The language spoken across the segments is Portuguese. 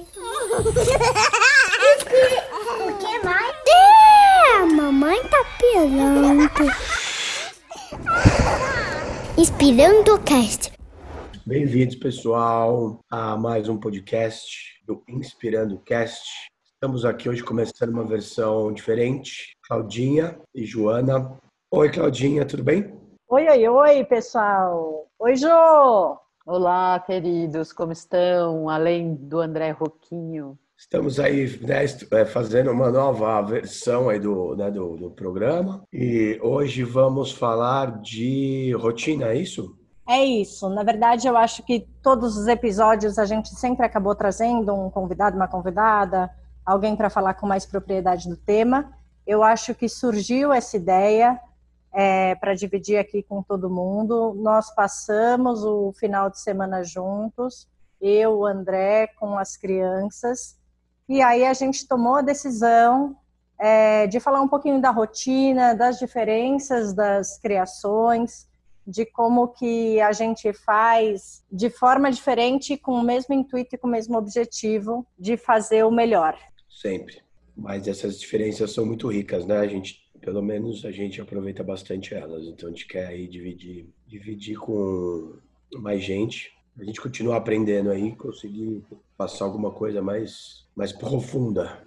O que mais? É, a mamãe tá pirando. Inspirando o cast. Bem-vindos, pessoal, a mais um podcast do Inspirando Cast. Estamos aqui hoje começando uma versão diferente. Claudinha e Joana. Oi, Claudinha, tudo bem? Oi, oi, oi, pessoal. Oi, Jô. Olá, queridos, como estão? Além do André Roquinho. Estamos aí né, é, fazendo uma nova versão aí do, né, do, do, programa e hoje vamos falar de rotina, é isso? É isso. Na verdade, eu acho que todos os episódios a gente sempre acabou trazendo um convidado, uma convidada, alguém para falar com mais propriedade do tema. Eu acho que surgiu essa ideia é, para dividir aqui com todo mundo. Nós passamos o final de semana juntos, eu, o André, com as crianças, e aí a gente tomou a decisão é, de falar um pouquinho da rotina, das diferenças das criações, de como que a gente faz de forma diferente, com o mesmo intuito e com o mesmo objetivo de fazer o melhor. Sempre. Mas essas diferenças são muito ricas, né? A gente pelo menos a gente aproveita bastante elas. Então a gente quer aí dividir, dividir com mais gente. A gente continuar aprendendo aí, conseguir passar alguma coisa mais, mais profunda.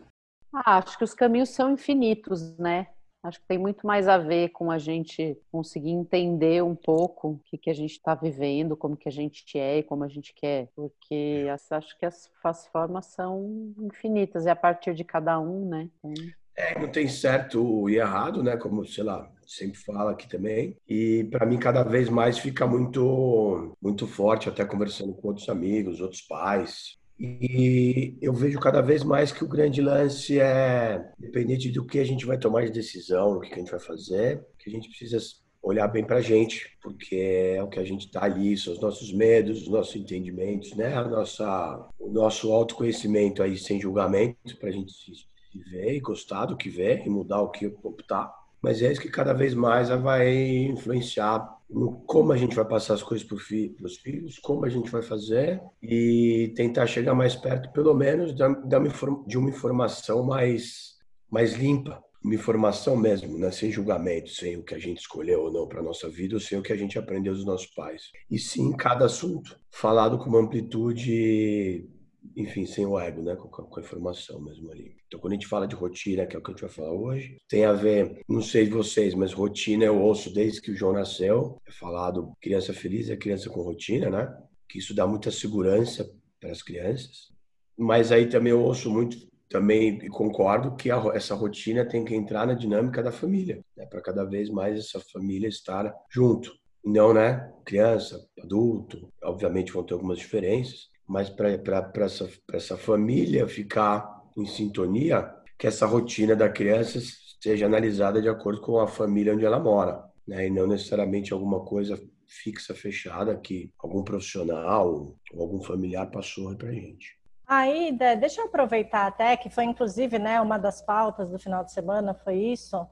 Ah, acho que os caminhos são infinitos, né? Acho que tem muito mais a ver com a gente conseguir entender um pouco o que, que a gente está vivendo, como que a gente é e como a gente quer, porque acho que as, as formas são infinitas, e a partir de cada um, né? Então... É, não tem certo e errado, né? Como, sei lá, sempre fala aqui também. E para mim cada vez mais fica muito muito forte, até conversando com outros amigos, outros pais. E eu vejo cada vez mais que o grande lance é, independente do que a gente vai tomar de decisão, o que a gente vai fazer, que a gente precisa olhar bem para a gente, porque é o que a gente está ali, são os nossos medos, os nossos entendimentos, né? A nossa, o nosso autoconhecimento aí sem julgamento, para a gente que vê e gostar do que vê e mudar o que optar. Mas é isso que cada vez mais vai influenciar no como a gente vai passar as coisas para os filhos, como a gente vai fazer e tentar chegar mais perto, pelo menos, de uma informação mais, mais limpa, uma informação mesmo, né? sem julgamento, sem o que a gente escolheu ou não para nossa vida, ou sem o que a gente aprendeu dos nossos pais. E sim, cada assunto falado com uma amplitude enfim, sem o ego, né? Com, com, a informação mesmo ali. Então, quando a gente fala de rotina, que é o que a gente vai falar hoje, tem a ver, não sei de vocês, mas rotina eu ouço desde que o João nasceu. É falado criança feliz é criança com rotina, né? Que isso dá muita segurança para as crianças. Mas aí também eu ouço muito também concordo que a, essa rotina tem que entrar na dinâmica da família, né? para cada vez mais essa família estar junto. Não, né? Criança, adulto, obviamente vão ter algumas diferenças, mas para essa, essa família ficar em sintonia, que essa rotina da criança seja analisada de acordo com a família onde ela mora, né? e não necessariamente alguma coisa fixa, fechada, que algum profissional ou algum familiar passou para a gente. Aí, deixa eu aproveitar até que foi inclusive né, uma das pautas do final de semana, foi isso,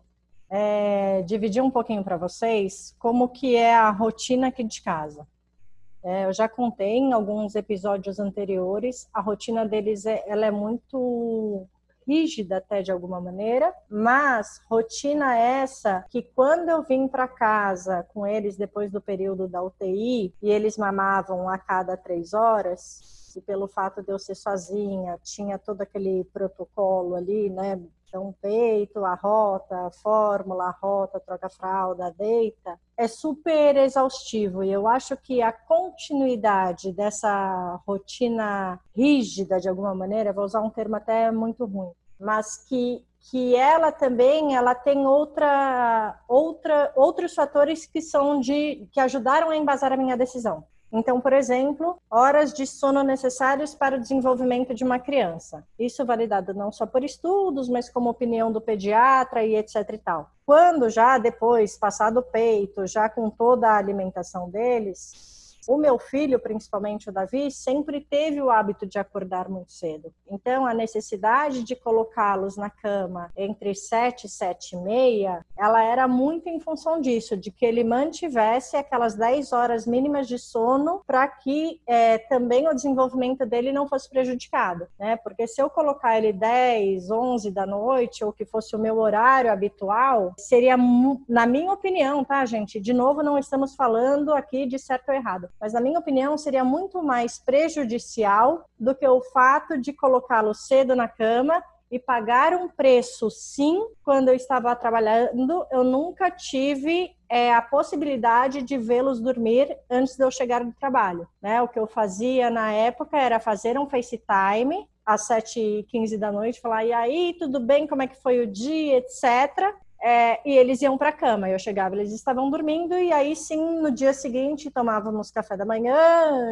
é, dividir um pouquinho para vocês como que é a rotina aqui de casa. É, eu já contei em alguns episódios anteriores, a rotina deles é, ela é muito rígida até de alguma maneira, mas rotina essa que quando eu vim para casa com eles depois do período da UTI e eles mamavam a cada três horas, e pelo fato de eu ser sozinha, tinha todo aquele protocolo ali, né? Então, peito, a rota, a fórmula, a rota, troca a fralda, deita, é super exaustivo. E eu acho que a continuidade dessa rotina rígida, de alguma maneira, vou usar um termo até muito ruim, mas que que ela também ela tem outra, outra, outros fatores que são de que ajudaram a embasar a minha decisão. Então, por exemplo, horas de sono necessárias para o desenvolvimento de uma criança. Isso validado não só por estudos, mas como opinião do pediatra e etc e tal. Quando já depois, passado o peito, já com toda a alimentação deles, o meu filho, principalmente o Davi, sempre teve o hábito de acordar muito cedo. Então, a necessidade de colocá-los na cama entre sete e sete e meia, ela era muito em função disso, de que ele mantivesse aquelas 10 horas mínimas de sono para que é, também o desenvolvimento dele não fosse prejudicado, né? Porque se eu colocar ele 10, 11 da noite, ou que fosse o meu horário habitual, seria, na minha opinião, tá, gente? De novo, não estamos falando aqui de certo ou errado, mas na minha opinião, seria muito mais prejudicial do que o fato de colocá-lo cedo na cama e pagar um preço, sim, quando eu estava trabalhando, eu nunca tive é, a possibilidade de vê-los dormir antes de eu chegar do trabalho. Né? O que eu fazia na época era fazer um FaceTime às 7h15 da noite, falar, e aí, tudo bem, como é que foi o dia, etc. É, e eles iam para a cama. Eu chegava, eles estavam dormindo, e aí sim, no dia seguinte, tomávamos café da manhã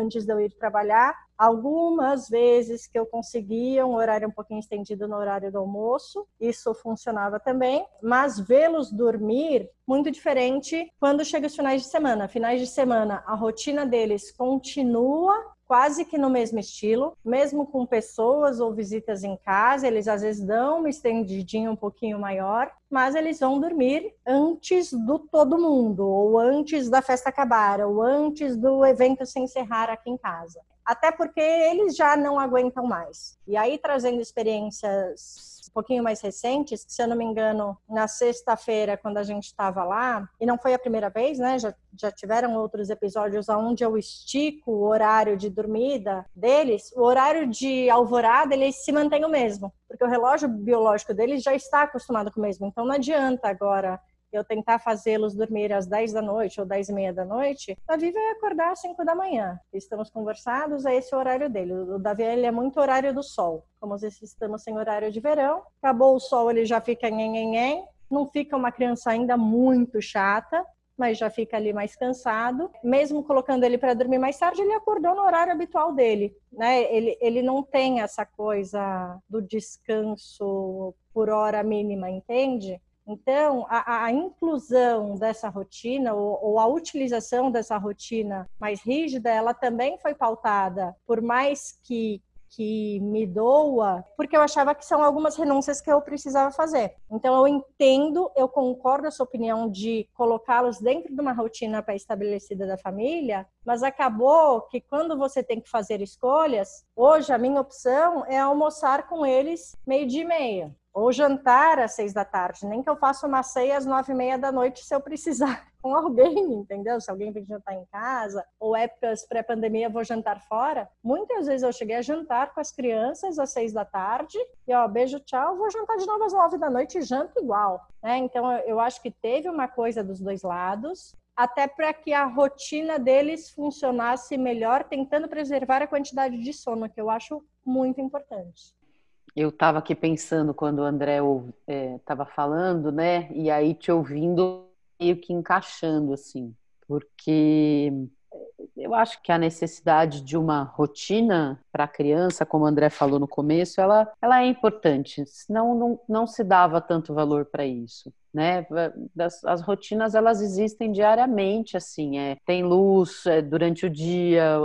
antes de eu ir trabalhar. Algumas vezes que eu conseguia um horário um pouquinho estendido no horário do almoço, isso funcionava também, mas vê-los dormir muito diferente quando chega os finais de semana. Finais de semana, a rotina deles continua quase que no mesmo estilo, mesmo com pessoas ou visitas em casa, eles às vezes dão uma estendidinha um pouquinho maior, mas eles vão dormir antes do todo mundo, ou antes da festa acabar, ou antes do evento se encerrar aqui em casa. Até porque eles já não aguentam mais. E aí, trazendo experiências um pouquinho mais recentes, se eu não me engano, na sexta-feira, quando a gente estava lá, e não foi a primeira vez, né? Já, já tiveram outros episódios onde eu estico o horário de dormida deles, o horário de alvorada, ele se mantém o mesmo, porque o relógio biológico deles já está acostumado com o mesmo. Então não adianta agora eu tentar fazê-los dormir às 10 da noite ou 10 e meia da noite, o Davi vai acordar às 5 da manhã. Estamos conversados, é esse o horário dele. O Davi ele é muito horário do sol. Como estamos sem horário de verão, acabou o sol, ele já fica nhenhenhen, não fica uma criança ainda muito chata, mas já fica ali mais cansado. Mesmo colocando ele para dormir mais tarde, ele acordou no horário habitual dele, né? Ele, ele não tem essa coisa do descanso por hora mínima, entende? Então, a, a inclusão dessa rotina ou, ou, a utilização dessa rotina mais rígida, ela também foi pautada, por mais que que me doa, porque eu achava que são algumas renúncias que eu precisava fazer. Então eu entendo, eu concordo a sua opinião de colocá-los dentro de uma rotina pré-estabelecida da família, mas acabou que quando você tem que fazer escolhas, hoje a minha opção é almoçar com eles meio dia e meia ou jantar às seis da tarde, nem que eu faça uma ceia às nove e meia da noite se eu precisar com alguém, entendeu? Se alguém vem jantar em casa, ou épocas pré-pandemia vou jantar fora. Muitas vezes eu cheguei a jantar com as crianças às seis da tarde, e ó, beijo, tchau, vou jantar de novo às nove da noite e janto igual. Né? Então eu acho que teve uma coisa dos dois lados, até para que a rotina deles funcionasse melhor, tentando preservar a quantidade de sono, que eu acho muito importante eu estava aqui pensando quando o André estava é, falando, né? E aí te ouvindo meio que encaixando, assim, porque eu acho que a necessidade de uma rotina para a criança, como o André falou no começo, ela, ela é importante, senão não, não se dava tanto valor para isso. Né? As, as, rotinas elas existem diariamente, assim, é, tem luz é, durante o dia,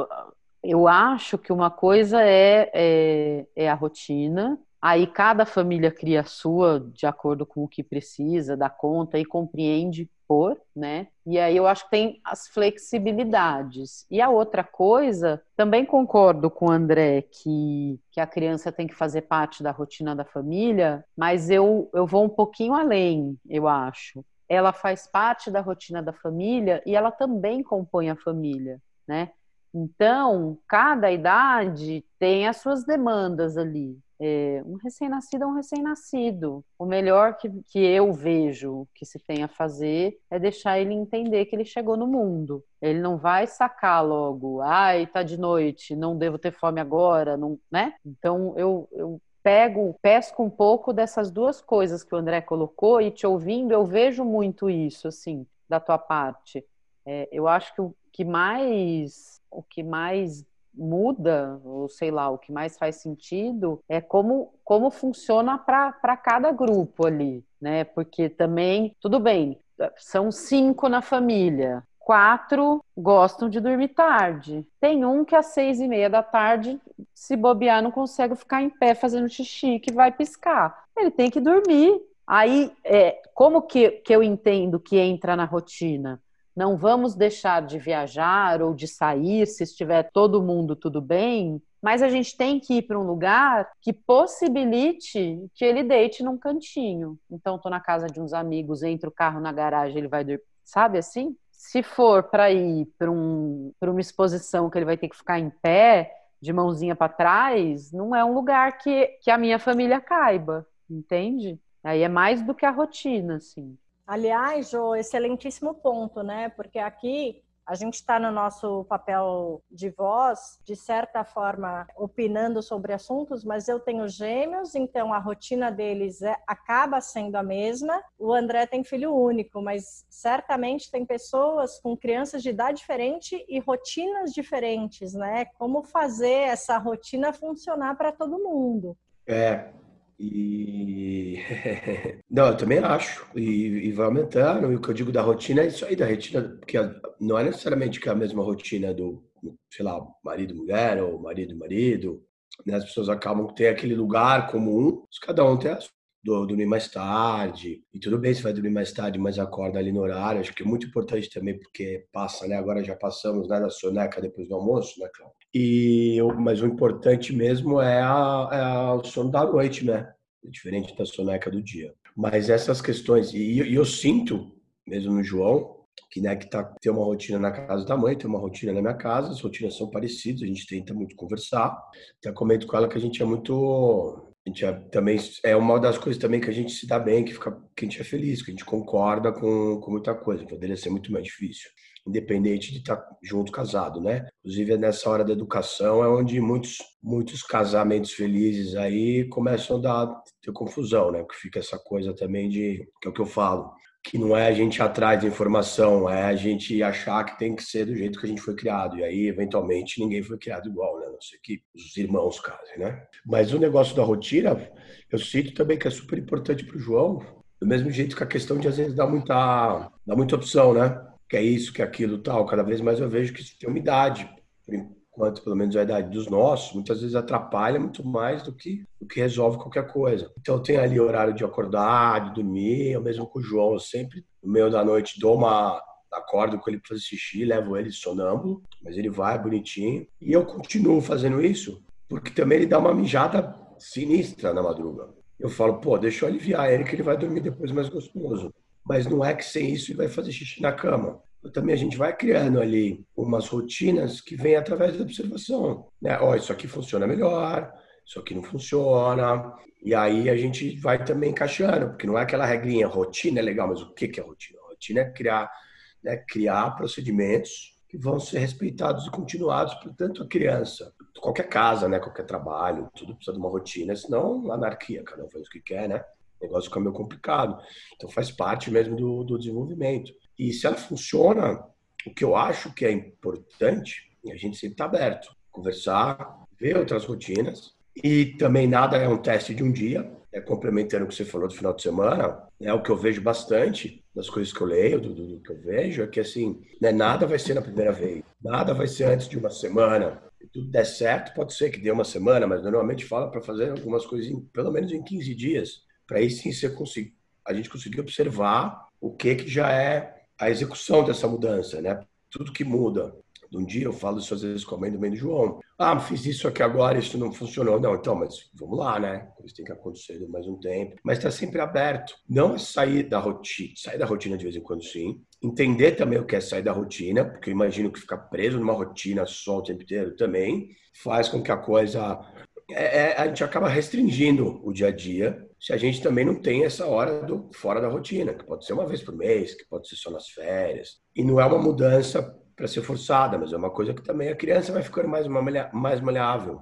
eu acho que uma coisa é, é, é, a rotina, aí cada família cria a sua de acordo com o que precisa, dá conta e compreende por, né? E aí eu acho que tem as flexibilidades. E a outra coisa, também concordo com o André que, que a criança tem que fazer parte da rotina da família, mas eu, eu vou um pouquinho além, eu acho. Ela faz parte da rotina da família e ela também compõe a família, né? Então, cada idade tem as suas demandas ali. É, um recém-nascido é um recém-nascido. O melhor que, que eu vejo que se tem a fazer é deixar ele entender que ele chegou no mundo. Ele não vai sacar logo, ai, tá de noite, não devo ter fome agora, não, né? Então eu, eu pego, pesco um pouco dessas duas coisas que o André colocou e te ouvindo, eu vejo muito isso, assim, da tua parte. É, eu acho que o que mais o que mais muda, ou sei lá, o que mais faz sentido é como, como funciona para cada grupo ali, né? Porque também, tudo bem, são cinco na família. quatro gostam de dormir tarde. Tem um que às seis e meia da tarde, se bobear, não consegue ficar em pé fazendo xixi, que vai piscar. Ele tem que dormir. Aí, é, como que, que eu entendo que entra na rotina? Não vamos deixar de viajar ou de sair se estiver todo mundo tudo bem, mas a gente tem que ir para um lugar que possibilite que ele deite num cantinho. Então, estou na casa de uns amigos, entra o carro na garagem, ele vai dormir, sabe assim? Se for para ir para um, uma exposição que ele vai ter que ficar em pé, de mãozinha para trás, não é um lugar que, que a minha família caiba, entende? Aí é mais do que a rotina, assim. Aliás, Jô, excelentíssimo ponto, né? Porque aqui a gente está no nosso papel de voz, de certa forma, opinando sobre assuntos, mas eu tenho gêmeos, então a rotina deles é, acaba sendo a mesma. O André tem filho único, mas certamente tem pessoas com crianças de idade diferente e rotinas diferentes, né? Como fazer essa rotina funcionar para todo mundo? É, e não, eu também acho. E, e, vai aumentando. E o que eu digo da rotina é isso aí, da rotina, porque não é necessariamente que é a mesma rotina do, sei lá, marido mulher ou marido marido. Né? As pessoas acabam ter aquele lugar comum, cada um tem a do, dormir mais tarde. E tudo bem se vai dormir mais tarde, mas acorda ali no horário. Acho que é muito importante também, porque passa, né? Agora já passamos né, da soneca depois do almoço, né, Cláudio? E, mas o importante mesmo é, a, é o sono da noite, né? Diferente da soneca do dia. Mas essas questões, e, e eu sinto, mesmo no João, que, né, que tá, tem uma rotina na casa da mãe, tem uma rotina na minha casa, as rotinas são parecidas, a gente tenta muito conversar. Até comento com ela que a gente é muito a gente é, também é uma das coisas também que a gente se dá bem, que fica que a gente é feliz, que a gente concorda com, com muita coisa. Poderia ser muito mais difícil, independente de estar junto casado, né? Inclusive nessa hora da educação é onde muitos muitos casamentos felizes aí começam a dar ter confusão, né? Que fica essa coisa também de que é o que eu falo que não é a gente atrás de informação, é a gente achar que tem que ser do jeito que a gente foi criado. E aí, eventualmente, ninguém foi criado igual, né? Não sei que os irmãos casem, né? Mas o negócio da rotina, eu sinto também que é super importante para o João, do mesmo jeito que a questão de às vezes dar muita, dar muita opção, né? Que é isso, que é aquilo, tal. Cada vez mais eu vejo que isso tem uma idade quanto pelo menos a idade dos nossos, muitas vezes atrapalha muito mais do que, do que resolve qualquer coisa. Então tem ali horário de acordar, de dormir, eu mesmo com o João, eu sempre no meio da noite dou uma acordo com ele para fazer xixi, levo ele sonâmbulo, mas ele vai bonitinho. E eu continuo fazendo isso, porque também ele dá uma mijada sinistra na madruga. Eu falo, pô, deixa eu aliviar ele que ele vai dormir depois mais gostoso. Mas não é que sem isso ele vai fazer xixi na cama também a gente vai criando ali umas rotinas que vêm através da observação. Né? Ó, oh, isso aqui funciona melhor, isso aqui não funciona. E aí a gente vai também encaixando, porque não é aquela regrinha, rotina é legal, mas o que é rotina? rotina é criar, né, criar procedimentos que vão ser respeitados e continuados por tanto a criança, qualquer casa, né, qualquer trabalho, tudo precisa de uma rotina, senão anarquia, cada um faz o que quer, né? O negócio fica meio complicado. Então faz parte mesmo do, do desenvolvimento. E se ela funciona, o que eu acho que é importante, a gente sempre está aberto, conversar, ver outras rotinas. E também nada é um teste de um dia, é complementando o que você falou do final de semana, é o que eu vejo bastante das coisas que eu leio, do, do, do que eu vejo, é que assim, né, nada vai ser na primeira vez, nada vai ser antes de uma semana. Se tudo der certo, pode ser que dê uma semana, mas normalmente fala para fazer algumas coisas em, pelo menos em 15 dias, para aí sim você conseguir, a gente conseguir observar o que que já é a execução dessa mudança, né? Tudo que muda. Um dia eu falo isso às vezes com a mãe do meio do João. Ah, fiz isso aqui agora, isso não funcionou. Não, então, mas vamos lá, né? Isso tem que acontecer mais um tempo. Mas está sempre aberto. Não é sair da rotina, sair da rotina de vez em quando sim. Entender também o que é sair da rotina, porque eu imagino que ficar preso numa rotina só o tempo inteiro também faz com que a coisa é, é, a gente acaba restringindo o dia a dia se a gente também não tem essa hora do fora da rotina, que pode ser uma vez por mês, que pode ser só nas férias. E não é uma mudança para ser forçada, mas é uma coisa que também a criança vai ficando mais, mais maleável.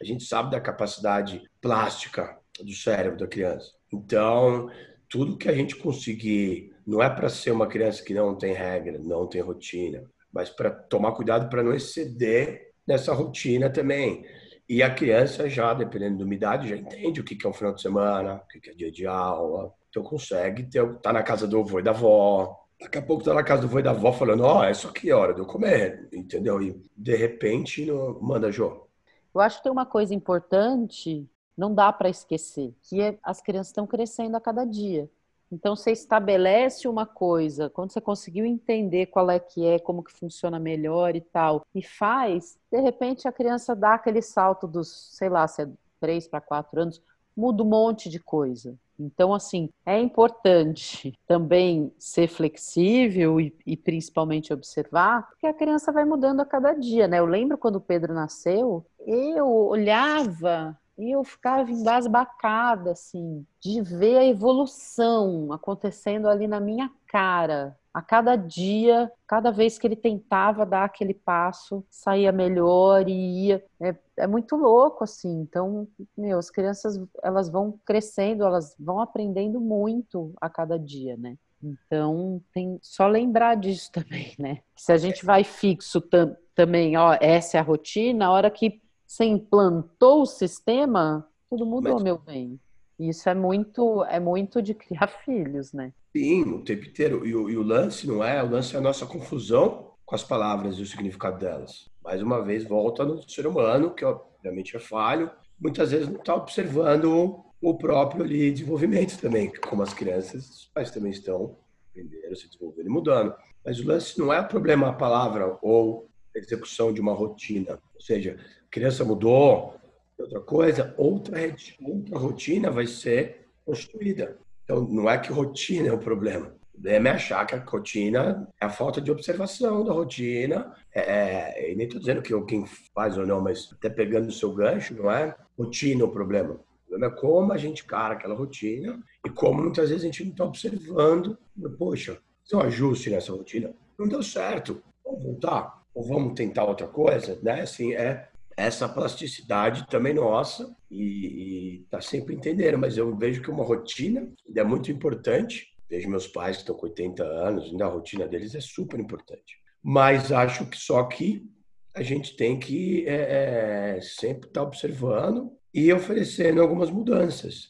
A gente sabe da capacidade plástica do cérebro da criança. Então, tudo que a gente conseguir, não é para ser uma criança que não tem regra, não tem rotina, mas para tomar cuidado para não exceder nessa rotina também. E a criança já, dependendo da umidade, já entende o que é um final de semana, o que é dia de aula. Então consegue ter, tá na casa do avô e da avó, Daqui a pouco tá na casa do vô e da avó falando, ó, oh, é aqui, é hora de eu comer, entendeu? E de repente, no... manda, Jô. Eu acho que tem uma coisa importante, não dá para esquecer, que é, as crianças estão crescendo a cada dia. Então você estabelece uma coisa, quando você conseguiu entender qual é que é, como que funciona melhor e tal, e faz, de repente a criança dá aquele salto dos, sei lá, se é três para quatro anos, muda um monte de coisa. Então, assim, é importante também ser flexível e, e, principalmente observar, porque a criança vai mudando a cada dia, né? Eu lembro quando o Pedro nasceu, eu olhava e eu ficava embasbacada, assim, de ver a evolução acontecendo ali na minha cara. A cada dia, cada vez que ele tentava dar aquele passo, saía melhor e ia. É, é muito louco, assim. Então, meu, as crianças, elas vão crescendo, elas vão aprendendo muito a cada dia, né? Então, tem só lembrar disso também, né? Se a gente vai fixo tam, também, ó, essa é a rotina, a hora que você implantou o sistema, tudo mudou, Mas... meu bem. Isso é muito, é muito de criar filhos, né? Sim, o tempo inteiro. E o, e o lance não é, o lance é a nossa confusão com as palavras e o significado delas. Mais uma vez, volta no ser humano, que obviamente é falho, muitas vezes não está observando o próprio ali, desenvolvimento também, como as crianças, os pais também estão aprendendo, se desenvolvendo e mudando. Mas o lance não é o problema a palavra ou execução de uma rotina. Ou seja, criança mudou, outra coisa, outra, outra rotina vai ser construída. Então, não é que rotina é o problema. O problema é achar que a rotina é a falta de observação da rotina. É, é, e nem estou dizendo que quem faz ou não, mas até pegando o seu gancho, não é rotina o problema. O problema é como a gente cara aquela rotina e como muitas vezes a gente não está observando. Poxa, se eu ajuste nessa rotina, não deu certo. Vamos voltar? Ou vamos tentar outra coisa? Né? Assim, é essa plasticidade também nossa e está sempre entendendo, mas eu vejo que uma rotina é muito importante. Vejo meus pais que estão com 80 anos, ainda a rotina deles é super importante. Mas acho que só que a gente tem que é, é sempre estar tá observando e oferecendo algumas mudanças.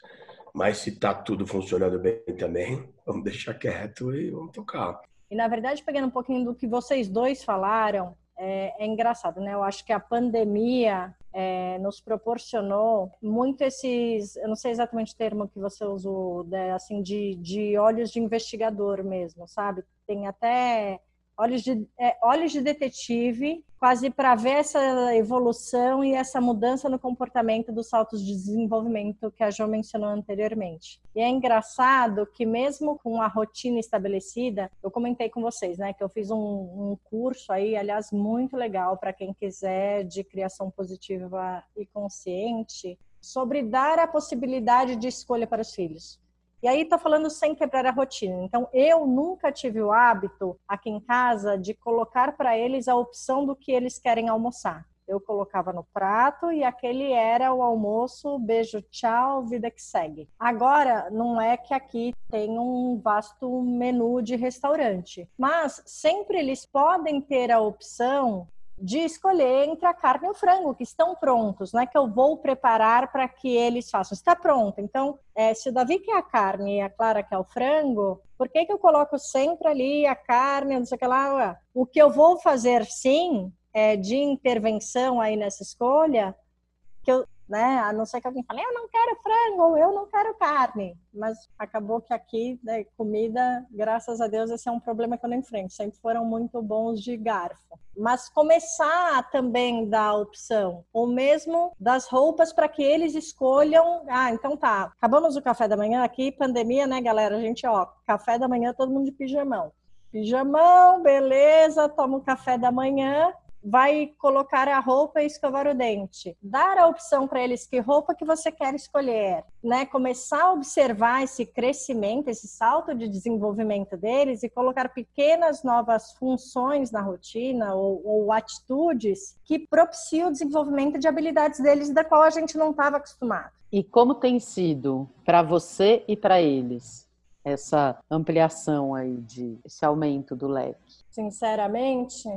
Mas se está tudo funcionando bem também, vamos deixar quieto e vamos tocar. E na verdade, pegando um pouquinho do que vocês dois falaram, é, é engraçado, né? Eu acho que a pandemia é, nos proporcionou muito esses, eu não sei exatamente o termo que você usou, né, assim, de, de olhos de investigador mesmo, sabe? Tem até olhos de, é, olhos de detetive, quase para ver essa evolução e essa mudança no comportamento dos saltos de desenvolvimento que a Jo mencionou anteriormente. E é engraçado que mesmo com a rotina estabelecida, eu comentei com vocês, né, que eu fiz um, um curso aí, aliás, muito legal para quem quiser de criação positiva e consciente, sobre dar a possibilidade de escolha para os filhos. E aí tô falando sem quebrar a rotina. Então eu nunca tive o hábito aqui em casa de colocar para eles a opção do que eles querem almoçar. Eu colocava no prato e aquele era o almoço, beijo, tchau, vida que segue. Agora, não é que aqui tem um vasto menu de restaurante, mas sempre eles podem ter a opção de escolher entre a carne e o frango, que estão prontos, não é que eu vou preparar para que eles façam. Está pronto. Então, é, se o Davi quer a carne e a Clara quer o frango, por que, que eu coloco sempre ali a carne, não sei o que lá? O que eu vou fazer, sim, é, de intervenção aí nessa escolha, que eu, né? A não ser que alguém fale, eu não quero frango, eu não quero carne. Mas acabou que aqui, né, comida, graças a Deus, esse é um problema que eu não enfrento. Sempre foram muito bons de garfo. Mas começar também da opção, ou mesmo das roupas para que eles escolham. Ah, então tá, acabamos o café da manhã aqui, pandemia, né, galera? A gente, ó, café da manhã, todo mundo de pijamão. Pijamão, beleza, toma o café da manhã vai colocar a roupa e escovar o dente. Dar a opção para eles que roupa que você quer escolher, né? Começar a observar esse crescimento, esse salto de desenvolvimento deles e colocar pequenas novas funções na rotina ou, ou atitudes que propiciam o desenvolvimento de habilidades deles da qual a gente não estava acostumado. E como tem sido para você e para eles? essa ampliação aí de esse aumento do leque? Sinceramente,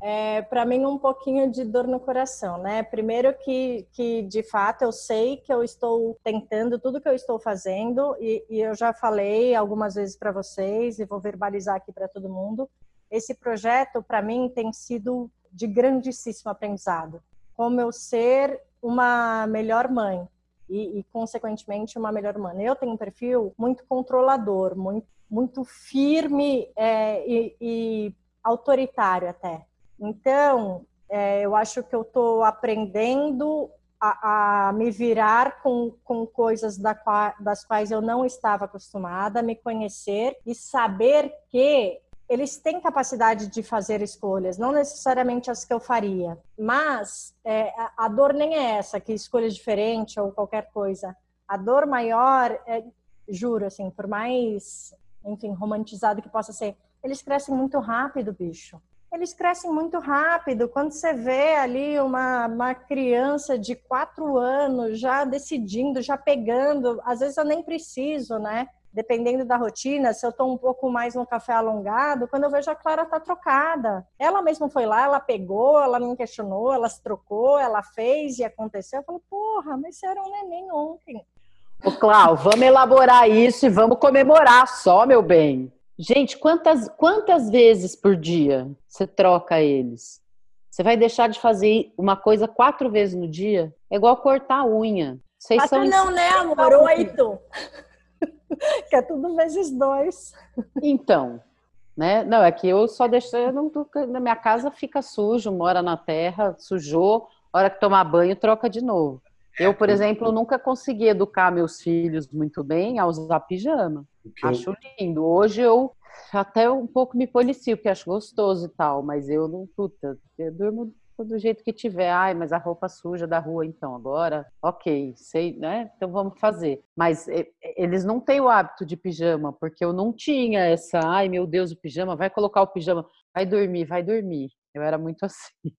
é, para mim um pouquinho de dor no coração, né? Primeiro que, que de fato eu sei que eu estou tentando tudo que eu estou fazendo e, e eu já falei algumas vezes para vocês e vou verbalizar aqui para todo mundo. Esse projeto para mim tem sido de grandíssimo aprendizado. Como eu ser uma melhor mãe e, e consequentemente uma melhor mãe. Eu tenho um perfil muito controlador, muito muito firme é, e, e autoritário até. Então, é, eu acho que eu estou aprendendo a, a, me virar com, com coisas da, das quais eu não estava acostumada, me conhecer e saber que eles têm capacidade de fazer escolhas, não necessariamente as que eu faria, mas é, a, dor nem é essa, que escolha diferente ou qualquer coisa. A dor maior, é, juro, assim, por mais, enfim, romantizado que possa ser, eles crescem muito rápido, bicho eles crescem muito rápido. Quando você vê ali uma, uma criança de quatro anos já decidindo, já pegando, às vezes eu nem preciso, né? Dependendo da rotina, se eu estou um pouco mais no café alongado, quando eu vejo a Clara tá trocada. Ela mesma foi lá, ela pegou, ela não questionou, ela se trocou, ela fez e aconteceu. Eu falo, porra, mas você era um neném ontem. Ô, Clau, vamos elaborar isso e vamos comemorar só, meu bem. Gente, quantas, quantas vezes por dia você troca eles? Você vai deixar de fazer uma coisa quatro vezes no dia? É igual cortar a unha. Vocês quatro são não, né, amor? Oito. que é tudo vezes dois. Então, né? Não, é que eu só deixo, eu não, na minha casa fica sujo, mora na terra, sujou, hora que tomar banho, troca de novo. Eu, por exemplo, nunca consegui educar meus filhos muito bem a usar pijama. Acho lindo. Hoje eu até um pouco me policio, porque acho gostoso e tal, mas eu não, puta, eu durmo do jeito que tiver. Ai, mas a roupa suja da rua, então, agora, ok, sei, né? Então vamos fazer. Mas eles não têm o hábito de pijama, porque eu não tinha essa, ai meu Deus, o pijama, vai colocar o pijama, vai dormir, vai dormir. Eu era muito assim.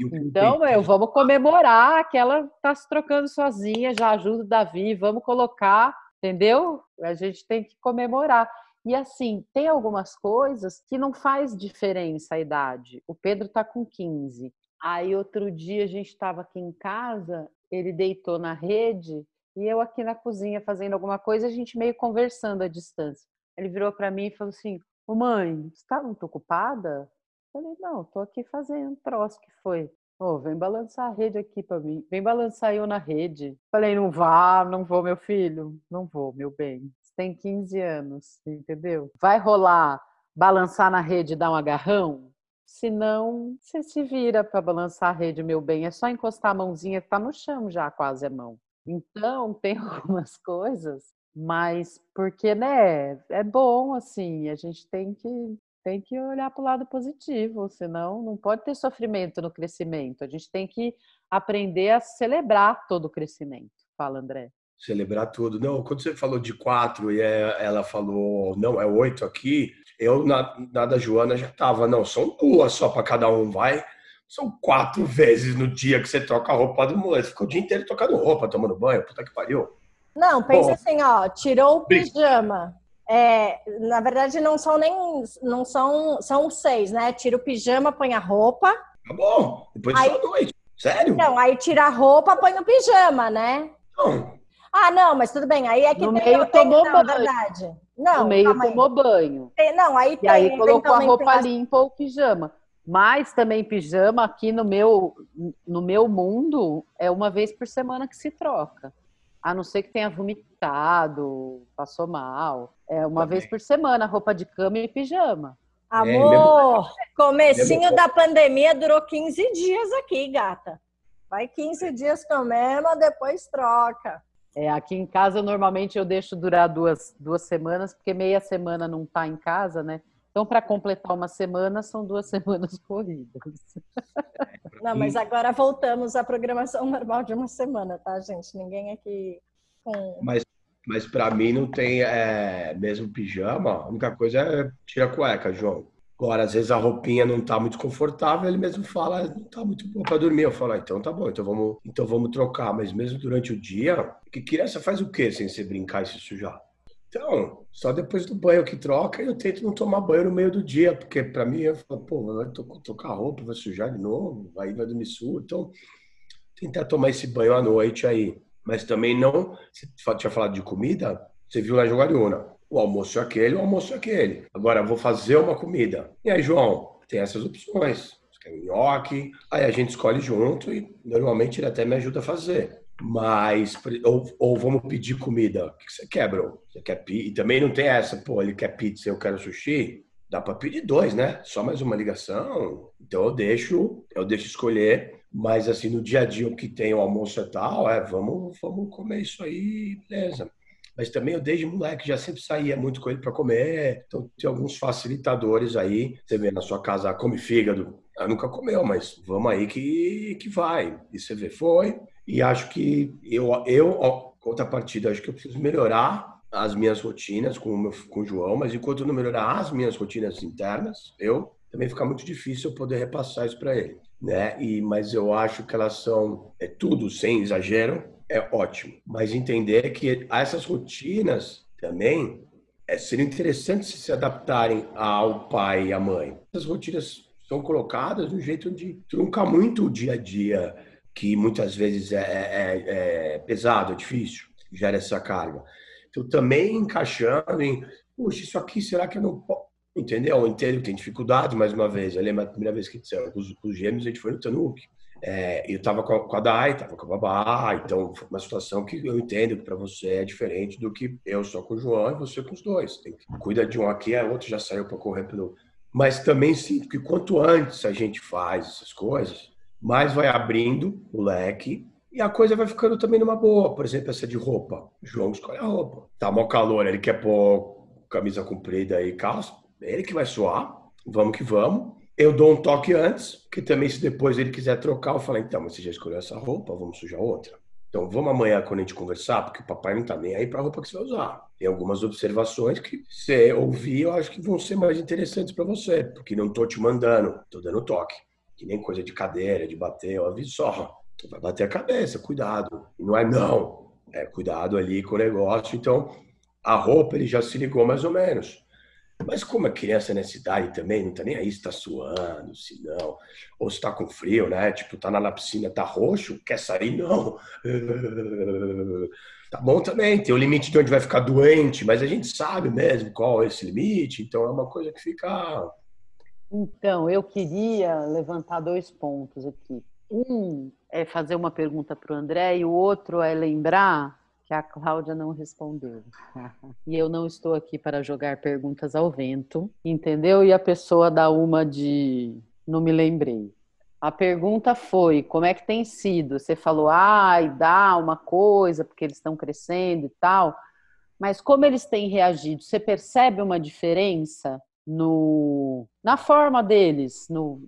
Então, meu, vamos comemorar que ela tá se trocando sozinha, já ajuda o Davi, vamos colocar, entendeu? A gente tem que comemorar. E assim, tem algumas coisas que não faz diferença a idade. O Pedro tá com 15. Aí outro dia a gente estava aqui em casa, ele deitou na rede e eu aqui na cozinha fazendo alguma coisa, a gente meio conversando à distância. Ele virou para mim e falou assim: Ô mãe, você tá muito ocupada? Falei, não, tô aqui fazendo troço que foi. Oh, vem balançar a rede aqui para mim. Vem balançar eu na rede. Falei, não vá, não vou, meu filho. Não vou, meu bem. Você tem 15 anos, entendeu? Vai rolar balançar na rede e dar um agarrão? Se não, você se vira para balançar a rede, meu bem. É só encostar a mãozinha que tá no chão já, quase a mão. Então, tem algumas coisas, mas porque, né, é bom, assim, a gente tem que tem que olhar para o lado positivo, senão não pode ter sofrimento no crescimento. A gente tem que aprender a celebrar todo o crescimento. Fala, André. Celebrar tudo. Não, quando você falou de quatro e é, ela falou, não, é oito aqui, eu na, na da Joana já tava, não, são duas só para cada um, vai. São quatro vezes no dia que você troca a roupa do moleque. Fica o dia inteiro trocando roupa, tomando banho, puta que pariu. Não, pensa assim, ó, tirou o pijama, é, na verdade, não são nem. Não são. São seis, né? Tira o pijama, põe a roupa. Tá bom. Depois aí, só dois. Sério? Não, aí tira a roupa, põe o pijama, né? Não. Ah, não, mas tudo bem. Aí é que no tem, meio tem, tomou não, banho. verdade. Não, no meio tomou aí. banho. Tem, não, aí e aí colocou a roupa limpa ou pijama. Mas também pijama aqui no meu no meu mundo é uma vez por semana que se troca. A não ser que tenha vomitado, passou mal. É uma Também. vez por semana, roupa de cama e pijama. Amor, é, comecinho da pandemia durou 15 dias aqui, gata. Vai 15 dias com a mesma, depois troca. É, aqui em casa, normalmente eu deixo durar duas, duas semanas, porque meia semana não tá em casa, né? Então, para completar uma semana, são duas semanas corridas. Não, mas agora voltamos à programação normal de uma semana, tá, gente? Ninguém aqui com. Mas, mas para mim não tem é, mesmo pijama. A única coisa é tirar a cueca, João. Agora, às vezes a roupinha não tá muito confortável, ele mesmo fala, não tá muito boa para dormir. Eu falo, ah, então tá bom, então vamos, então vamos trocar. Mas mesmo durante o dia, que criança faz o quê sem se brincar e se sujar? Então, só depois do banho que troca, eu tento não tomar banho no meio do dia, porque para mim eu falo, pô, vai tocar roupa, vai sujar de novo, vai, vai dormir sujo. Então, tentar tomar esse banho à noite aí. Mas também não. Você tinha falado de comida, você viu na Jogariuna. O almoço é aquele, o almoço é aquele. Agora, vou fazer uma comida. E aí, João, tem essas opções. Você quer nhoque? Aí a gente escolhe junto e normalmente ele até me ajuda a fazer. Mas, ou, ou vamos pedir comida. O que você quer, bro? Você quer pizza? E também não tem essa, pô, ele quer pizza, eu quero sushi. Dá para pedir dois, né? Só mais uma ligação. Então eu deixo, eu deixo escolher. Mas assim, no dia a dia o que tem o almoço e tal, é, vamos, vamos comer isso aí, beleza. Mas também eu desde moleque já sempre saía muito com ele para comer. Então tem alguns facilitadores aí. Você vê na sua casa, come fígado. Ela nunca comeu, mas vamos aí que, que vai. E você vê, foi. E acho que eu, eu contrapartida, acho que eu preciso melhorar as minhas rotinas com o, meu, com o João, mas enquanto eu não melhorar as minhas rotinas internas, eu também fica muito difícil eu poder repassar isso para ele, né? E mas eu acho que elas são é tudo sem exagero, é ótimo, mas entender que essas rotinas também é, seria interessante se se adaptarem ao pai e à mãe. Essas rotinas são colocadas de um jeito de truncar muito o dia a dia que muitas vezes é, é, é pesado, é difícil, gera essa carga. Então, também encaixando em, puxa, isso aqui, será que eu não posso? Entendeu? Eu entendo que tem dificuldade, mais uma vez. Eu lembro a primeira vez que os, os gêmeos, a gente foi no Tanuki. É, eu estava com, com, a Dai, estava com a Babá, então foi uma situação que eu entendo que para você é diferente do que eu só com o João e você com os dois. Cuida de um aqui, a outro já saiu para correr pelo. Mas também sinto que quanto antes a gente faz essas coisas, mais vai abrindo o leque e a coisa vai ficando também numa boa. Por exemplo, essa de roupa. O João escolhe a roupa. Tá mal calor, ele quer pôr camisa comprida e calça. Ele que vai suar. Vamos que vamos. Eu dou um toque antes, que também se depois ele quiser trocar, eu falo, então, mas você já escolheu essa roupa, vamos sujar outra. Então vamos amanhã quando a gente conversar, porque o papai não tá nem aí para roupa que você vai usar. Tem algumas observações que você ouvir, eu acho que vão ser mais interessantes para você, porque não tô te mandando, tô dando toque que nem coisa de cadeira, de bater, eu aviso só, vai bater a cabeça, cuidado. Não é não, é cuidado ali com o negócio. Então, a roupa ele já se ligou mais ou menos. Mas como a criança nessa idade também, não tá nem aí se tá suando, se não, ou se tá com frio, né? Tipo, tá na piscina, tá roxo, quer sair? Não. Tá bom também, tem o limite de onde vai ficar doente, mas a gente sabe mesmo qual é esse limite, então é uma coisa que fica então, eu queria levantar dois pontos aqui. Um é fazer uma pergunta para o André e o outro é lembrar que a Cláudia não respondeu. e eu não estou aqui para jogar perguntas ao vento, entendeu? E a pessoa dá uma de não me lembrei. A pergunta foi: como é que tem sido? Você falou, ai, dá uma coisa, porque eles estão crescendo e tal. Mas como eles têm reagido? Você percebe uma diferença no, na forma deles, no,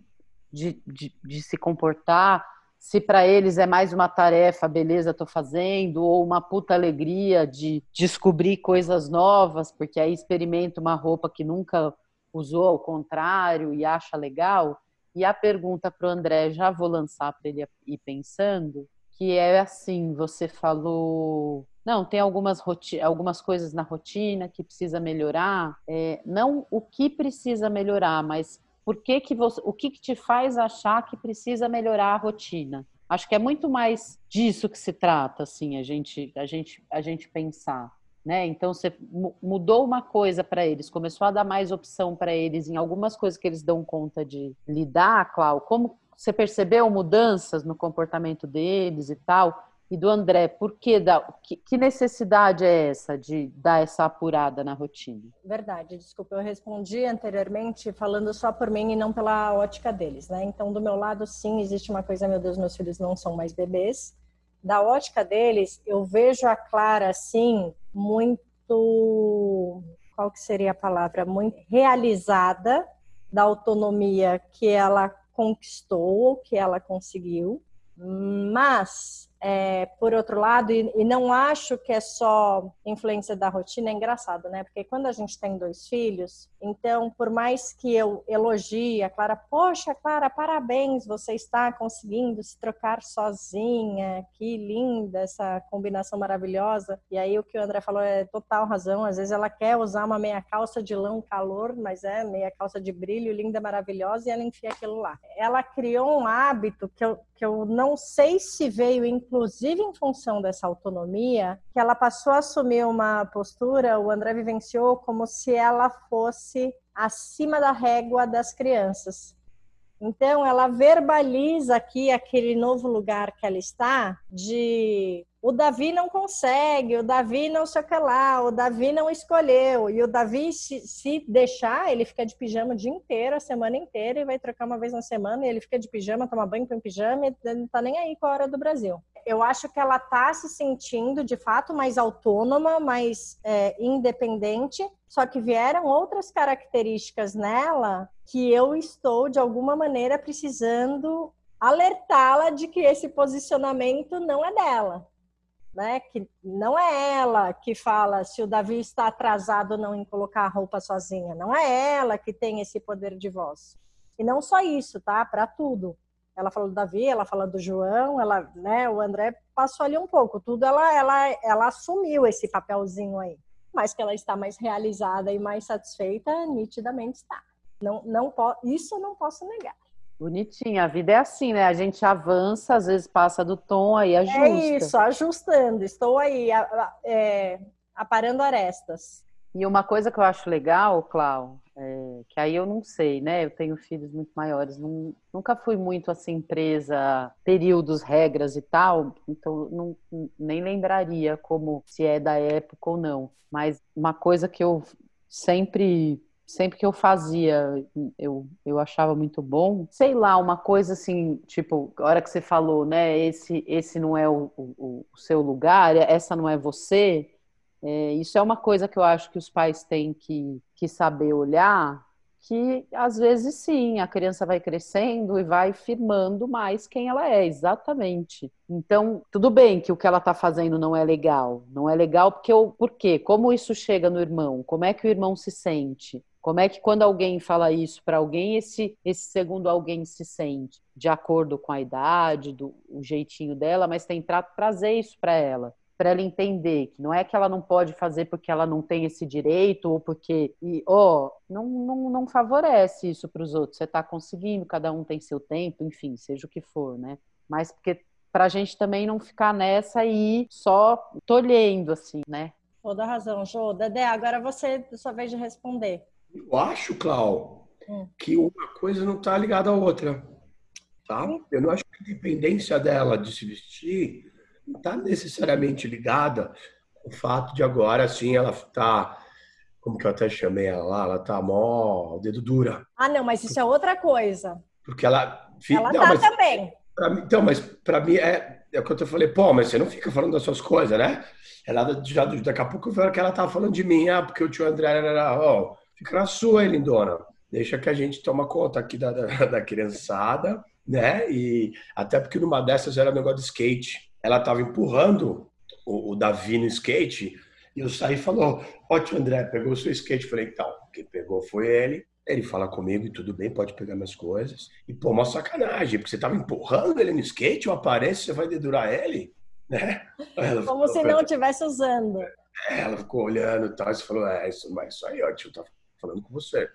de, de, de se comportar. Se para eles é mais uma tarefa, beleza, estou fazendo, ou uma puta alegria de descobrir coisas novas, porque aí experimenta uma roupa que nunca usou, ao contrário, e acha legal. E a pergunta para o André, já vou lançar para ele ir pensando, que é assim: você falou não, tem algumas, algumas coisas na rotina que precisa melhorar. É, não o que precisa melhorar, mas por que que você, o que, que te faz achar que precisa melhorar a rotina? Acho que é muito mais disso que se trata, assim, a gente, a gente, a gente pensar. Né? Então você mudou uma coisa para eles, começou a dar mais opção para eles em algumas coisas que eles dão conta de lidar, Clau. Como você percebeu mudanças no comportamento deles e tal? E do André, por que, da, que, que, necessidade é essa de dar essa apurada na rotina? Verdade, desculpa, eu respondi anteriormente falando só por mim e não pela ótica deles, né? Então, do meu lado, sim, existe uma coisa, meu Deus, meus filhos não são mais bebês. Da ótica deles, eu vejo a Clara, assim, muito. Qual que seria a palavra? Muito realizada da autonomia que ela conquistou, que ela conseguiu, mas é, por outro lado, e, e, não acho que é só influência da rotina, é engraçado, né? Porque quando a gente tem dois filhos, então, por mais que eu elogie a Clara, poxa, Clara, parabéns, você está conseguindo se trocar sozinha, que linda essa combinação maravilhosa. E aí o que o André falou é total razão, às vezes ela quer usar uma meia calça de lã calor, mas é meia calça de brilho, linda, maravilhosa, e ela enfia aquilo lá. Ela criou um hábito que eu, que eu não sei se veio inclusive em função dessa autonomia, que ela passou a assumir uma postura, o André vivenciou como se ela fosse acima da régua das crianças. Então, ela verbaliza aqui aquele novo lugar que ela está de o Davi não consegue, o Davi não sei o que lá, o Davi não escolheu. E o Davi, se, se, deixar, ele fica de pijama o dia inteiro, a semana inteira, e vai trocar uma vez na semana, e ele fica de pijama, toma banho com pijama, e não tá nem aí com a hora do Brasil. Eu acho que ela tá se sentindo, de fato, mais autônoma, mais é, independente, só que vieram outras características nela que eu estou, de alguma maneira, precisando alertá-la de que esse posicionamento não é dela né? Que não é ela que fala se o Davi está atrasado ou não em colocar a roupa sozinha. Não é ela que tem esse poder de voz. E não só isso, tá? Para tudo. Ela falou do Davi, ela fala do João, ela, né? O André passou ali um pouco. Tudo ela, ela, ela assumiu esse papelzinho aí. Mas que ela está mais realizada e mais satisfeita, nitidamente está. Não, não isso eu não posso negar. Bonitinha, a vida é assim, né? A gente avança, às vezes passa do tom, aí ajusta. É isso, ajustando. Estou aí, é, aparando arestas. E uma coisa que eu acho legal, Clau, é, que aí eu não sei, né? Eu tenho filhos muito maiores, não, nunca fui muito assim presa períodos, regras e tal, então não, nem lembraria como se é da época ou não. Mas uma coisa que eu sempre sempre que eu fazia, eu, eu achava muito bom. Sei lá, uma coisa assim, tipo, a hora que você falou, né? Esse, esse não é o, o, o seu lugar, essa não é você. É, isso é uma coisa que eu acho que os pais têm que, que saber olhar que às vezes sim, a criança vai crescendo e vai firmando mais quem ela é, exatamente. Então, tudo bem que o que ela está fazendo não é legal. Não é legal porque eu, por quê? Como isso chega no irmão? Como é que o irmão se sente? Como é que quando alguém fala isso para alguém, esse, esse segundo alguém se sente? De acordo com a idade, do o jeitinho dela, mas tentar trazer isso para ela. Para ela entender que não é que ela não pode fazer porque ela não tem esse direito ou porque e ó oh, não, não, não favorece isso para os outros. Você está conseguindo cada um tem seu tempo enfim seja o que for né? Mas porque para a gente também não ficar nessa e só tolhendo assim né? Toda razão Jô. Dedé agora você sua vez de responder eu acho Clau hum. que uma coisa não está ligada à outra tá eu não acho que a independência dela de se vestir não está necessariamente ligada com o fato de agora, assim, ela tá como que eu até chamei ela lá, ela tá mó dedo dura. Ah, não, mas isso é outra coisa. Porque ela... Ela não, tá mas, também. Mim, então, mas para mim é, é o que eu falei, pô, mas você não fica falando das suas coisas, né? Ela já, daqui a pouco eu que ela tava falando de mim, ah, porque o tio André era, ó, oh, fica na sua, hein, lindona. Deixa que a gente toma conta aqui da, da, da criançada, né? E até porque numa dessas era negócio de skate ela estava empurrando o, o, Davi no skate e eu saí e falou: Ótimo, André, pegou o seu skate. falei: Então, quem pegou foi ele. Ele fala comigo e tudo bem, pode pegar minhas coisas. E pô, uma sacanagem, porque você estava empurrando ele no skate, eu apareço, você vai dedurar ele? Né? Ela Como se não estivesse usando. É, ela ficou olhando e tal, e falou: É, isso, mas isso aí, ó, tio, tá falando com você.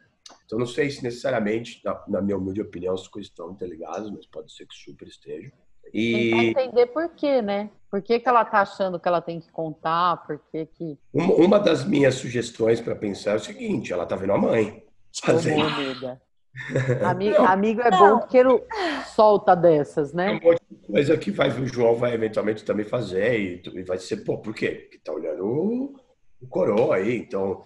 Então, não sei se necessariamente, na, na minha humilde opinião, as coisas estão interligadas, mas pode ser que super estejam. E... Tentar entender por quê, né? Por que, que ela tá achando que ela tem que contar? Por que que... Uma, uma das minhas sugestões para pensar é o seguinte, ela tá vendo a mãe. Fazendo. amiga. Amigo, amigo é bom porque ele solta dessas, né? Um monte de coisa que vai, o João vai eventualmente também fazer e, e vai ser, pô, por quê? Porque tá olhando o, o coroa aí, então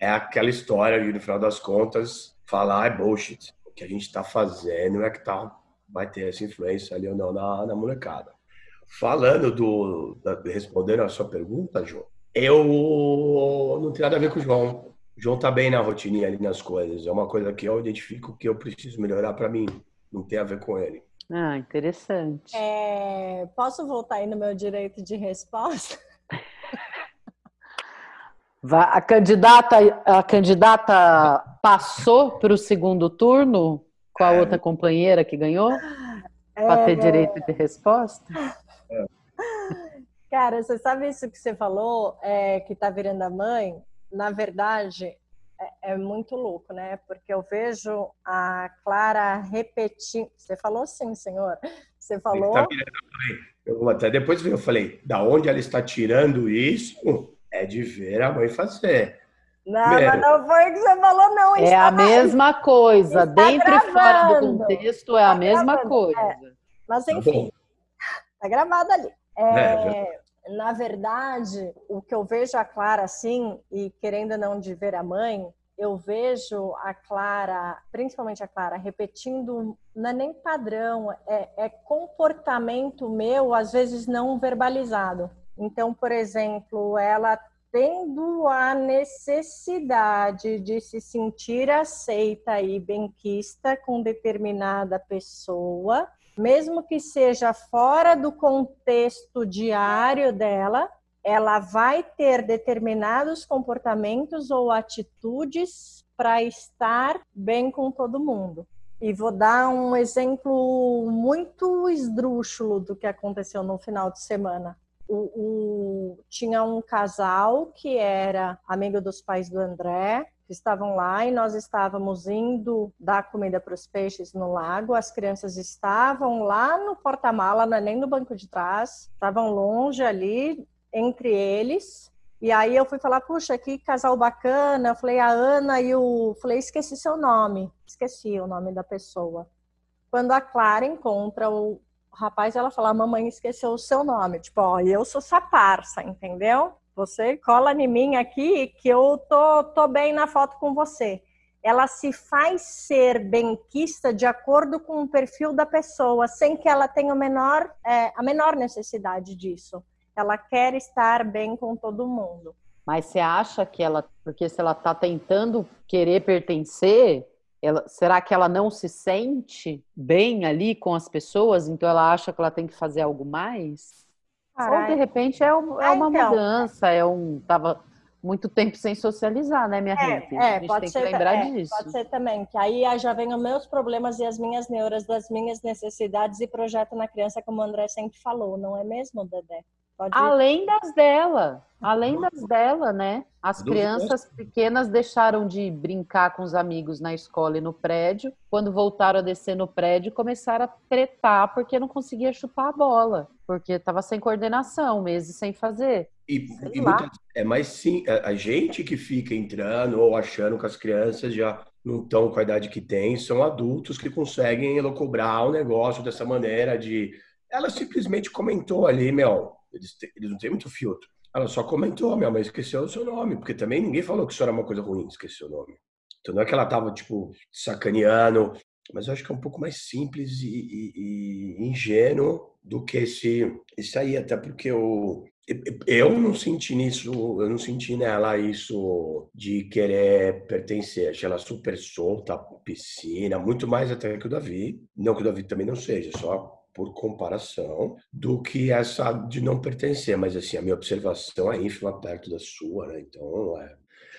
é aquela história e no final das contas falar é bullshit. O que a gente tá fazendo é que tá vai ter essa influência ali ou não na, na molecada. Falando do, da, respondendo a sua pergunta, João, eu não tenho nada a ver com o João. O João tá bem na rotininha ali nas coisas. É uma coisa que eu identifico que eu preciso melhorar para mim. Não tem a ver com ele. Ah, interessante. É, posso voltar aí no meu direito de resposta? A candidata, a candidata passou para o segundo turno com a outra companheira que ganhou? É... Para ter direito de resposta? Cara, você sabe isso que você falou, é, que tá virando a mãe? Na verdade, é, é, muito louco, né? Porque eu vejo a Clara repetindo. Você falou sim, senhor. Você falou. Tá eu, até depois eu falei, da onde ela está tirando isso? É de ver a mãe fazer. Não, mas não foi o que você falou, não. É a mesma coisa. Está Dentro gravando. e fora do contexto é a mesma gravando. coisa. É. Mas tá enfim, tá, gravado ali. É, é, na verdade, o que eu vejo a Clara assim, e querendo não de ver a mãe, eu vejo a Clara, principalmente a Clara, repetindo, não é nem padrão, é, é comportamento meu, às vezes não verbalizado. Então, por exemplo, ela tendo a necessidade de se sentir aceita e benquista com determinada pessoa, mesmo que seja fora do contexto diário dela, ela vai ter determinados comportamentos ou atitudes para estar bem com todo mundo. E vou dar um exemplo muito esdrúxulo do que aconteceu no final de semana. O, o, tinha um casal que era amigo dos pais do André, que estavam lá e nós estávamos indo dar comida para os peixes no lago. As crianças estavam lá no porta-mala, é nem no banco de trás, estavam longe ali entre eles. E aí eu fui falar, puxa, que casal bacana. Eu falei, a Ana e o. Falei, esqueci seu nome. Esqueci o nome da pessoa. Quando a Clara encontra o rapaz, ela fala, mamãe esqueceu o seu nome. Tipo, ó, eu sou essa parça, entendeu? Você cola em mim aqui que eu tô, tô bem na foto com você. Ela se faz ser benquista de acordo com o perfil da pessoa, sem que ela tenha menor, é, a menor necessidade disso. Ela quer estar bem com todo mundo. Mas você acha que ela, porque se ela está tentando querer pertencer, ela, será que ela não se sente bem ali com as pessoas? Então ela acha que ela tem que fazer algo mais? Ou de repente é, um, é uma então. mudança, é um. Tava muito tempo sem socializar, né, minha é, gente? É, a gente tem ser, que lembrar é, disso. Pode ser também, que aí já vem os meus problemas e as minhas neuras das minhas necessidades e projeto na criança, como o André sempre falou, não é mesmo, Dedé? Pode além das dela, além das dela, né? As crianças pequenas deixaram de brincar com os amigos na escola e no prédio. Quando voltaram a descer no prédio, começaram a tretar porque não conseguia chutar a bola, porque estava sem coordenação, meses sem fazer. E, e muita, é mais sim, a, a gente que fica entrando ou achando que as crianças já não estão com a idade que têm, são adultos que conseguem elocobrar o negócio dessa maneira de ela simplesmente comentou ali, meu, eles, eles não têm muito filtro. Ela só comentou, minha mãe esqueceu o seu nome, porque também ninguém falou que isso era uma coisa ruim, esquecer o nome. Então não é que ela tava, tipo, sacaneando, mas eu acho que é um pouco mais simples e, e, e ingênuo do que esse, esse aí, até porque eu, eu não senti nisso, eu não senti nela isso de querer pertencer. Achei ela super solta, piscina, muito mais até que o Davi. Não que o Davi também não seja, só por comparação, do que essa de não pertencer. Mas, assim, a minha observação é ínfima perto da sua, né? Então, é.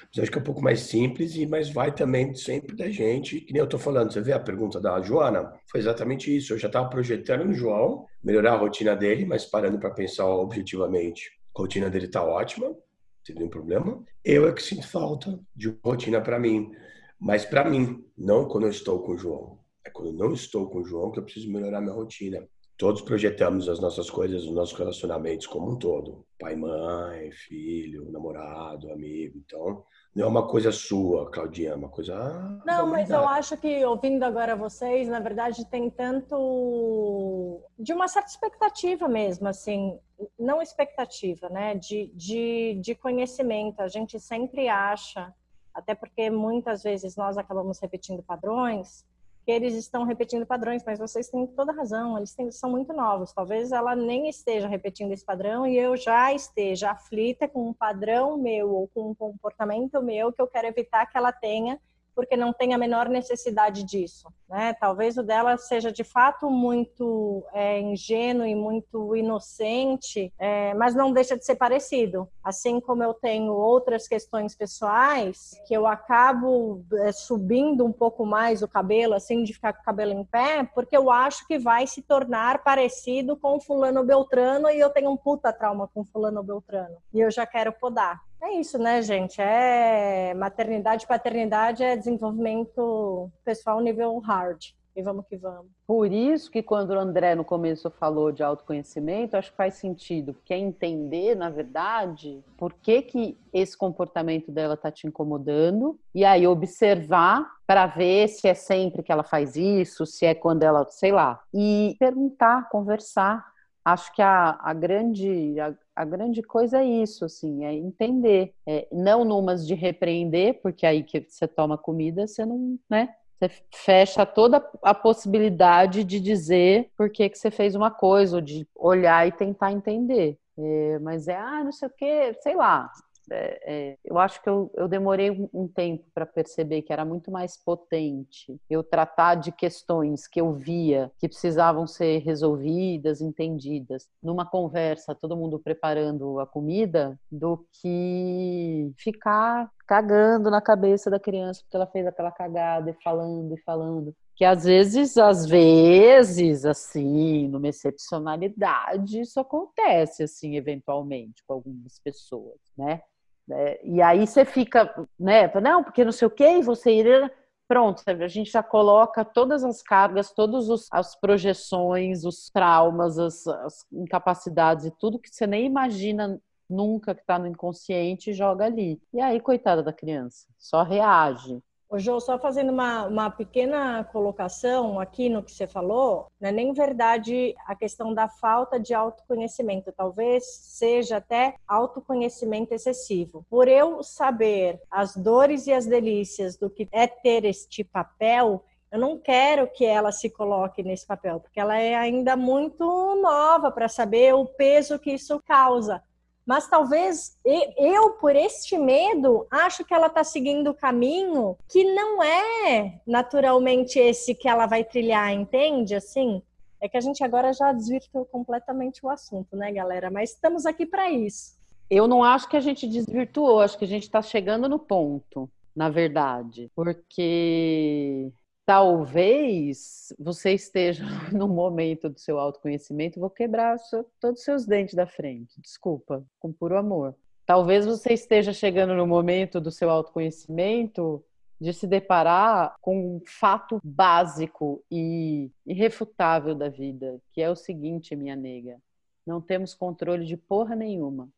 Mas acho que é um pouco mais simples, e mas vai também sempre da gente. Que nem eu estou falando, você vê a pergunta da Joana? Foi exatamente isso. Eu já estava projetando no João, melhorar a rotina dele, mas parando para pensar objetivamente. A rotina dele está ótima, não tem nenhum problema. Eu é que sinto falta de rotina para mim. Mas para mim, não quando eu estou com o João. É quando não estou com o João que eu preciso melhorar minha rotina. Todos projetamos as nossas coisas, os nossos relacionamentos como um todo. Pai, mãe, filho, namorado, amigo. Então, não é uma coisa sua, Claudinha, é uma coisa. Ah, não, mas eu acho que ouvindo agora vocês, na verdade, tem tanto de uma certa expectativa mesmo, assim, não expectativa, né? De, de, de conhecimento. A gente sempre acha, até porque muitas vezes nós acabamos repetindo padrões que eles estão repetindo padrões, mas vocês têm toda razão, eles têm, são muito novos. Talvez ela nem esteja repetindo esse padrão e eu já esteja aflita com um padrão meu ou com um comportamento meu que eu quero evitar que ela tenha porque não tem a menor necessidade disso. Né? Talvez o dela seja de fato muito é, ingênuo e muito inocente, é, mas não deixa de ser parecido. Assim como eu tenho outras questões pessoais que eu acabo é, subindo um pouco mais o cabelo, assim, de ficar com o cabelo em pé, porque eu acho que vai se tornar parecido com fulano Beltrano e eu tenho um puta trauma com fulano Beltrano. E eu já quero podar. É isso, né, gente? É maternidade, paternidade é desenvolvimento pessoal nível hard. E vamos que vamos. Por isso que quando o André no começo falou de autoconhecimento, acho que faz sentido, porque é entender, na verdade, por que, que esse comportamento dela está te incomodando, e aí observar para ver se é sempre que ela faz isso, se é quando ela, sei lá, e perguntar, conversar. Acho que a, a grande a, a grande coisa é isso, assim, é entender. É, não numas de repreender, porque aí que você toma comida, você não, né? Você fecha toda a possibilidade de dizer por que, que você fez uma coisa, ou de olhar e tentar entender. É, mas é, ah, não sei o que, sei lá, é, é, eu acho que eu, eu demorei um tempo para perceber que era muito mais potente eu tratar de questões que eu via que precisavam ser resolvidas, entendidas, numa conversa, todo mundo preparando a comida, do que ficar cagando na cabeça da criança porque ela fez aquela cagada e falando e falando que às vezes, às vezes, assim, numa excepcionalidade, isso acontece, assim, eventualmente, com algumas pessoas, né? É, e aí você fica, né? Não, porque não sei o quê, e você ir. Pronto, a gente já coloca todas as cargas, todas as projeções, os traumas, as, as incapacidades e tudo que você nem imagina nunca que está no inconsciente joga ali. E aí, coitada da criança, só reage. Ô, Jô, só fazendo uma, uma pequena colocação aqui no que você falou, não é nem verdade a questão da falta de autoconhecimento, talvez seja até autoconhecimento excessivo. Por eu saber as dores e as delícias do que é ter este papel, eu não quero que ela se coloque nesse papel, porque ela é ainda muito nova para saber o peso que isso causa mas talvez eu, por este medo, acho que ela está seguindo o caminho que não é naturalmente esse que ela vai trilhar, entende? Assim, é que a gente agora já desvirtuou completamente o assunto, né, galera? Mas estamos aqui para isso. Eu não acho que a gente desvirtuou, acho que a gente está chegando no ponto, na verdade, porque talvez você esteja no momento do seu autoconhecimento, vou quebrar todos os seus dentes da frente, desculpa, com puro amor. Talvez você esteja chegando no momento do seu autoconhecimento de se deparar com um fato básico e irrefutável da vida, que é o seguinte, minha nega: não temos controle de porra nenhuma,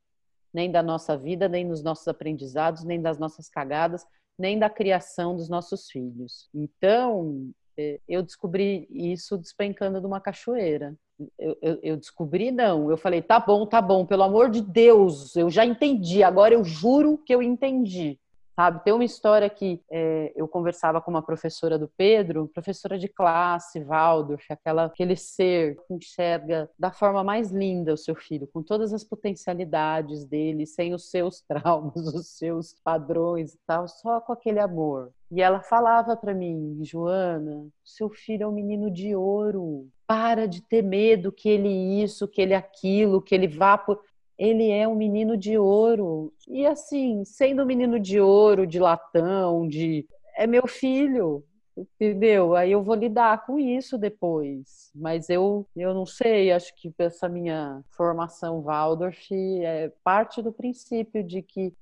nem da nossa vida, nem dos nossos aprendizados, nem das nossas cagadas, nem da criação dos nossos filhos. Então, é, eu descobri isso despencando de uma cachoeira. Eu, eu, eu, descobri, não. Eu falei, tá bom, tá bom, pelo amor de Deus, eu já entendi, agora eu juro que eu entendi sabe? Tem uma história que é, eu conversava com uma professora do Pedro, professora de classe, Waldorf, aquela, aquele ser que enxerga da forma mais linda o seu filho, com todas as potencialidades dele, sem os seus traumas, os seus padrões e tal, só com aquele amor. E ela falava para mim, Joana, seu filho é um menino de ouro. Para de ter medo que ele isso, que ele aquilo, que ele vá por ele é um menino de ouro. E assim, sendo um menino de ouro, de latão, de é meu filho, entendeu? Aí eu vou lidar com isso depois. Mas eu, eu não sei, acho que essa minha formação Waldorf é parte do princípio de que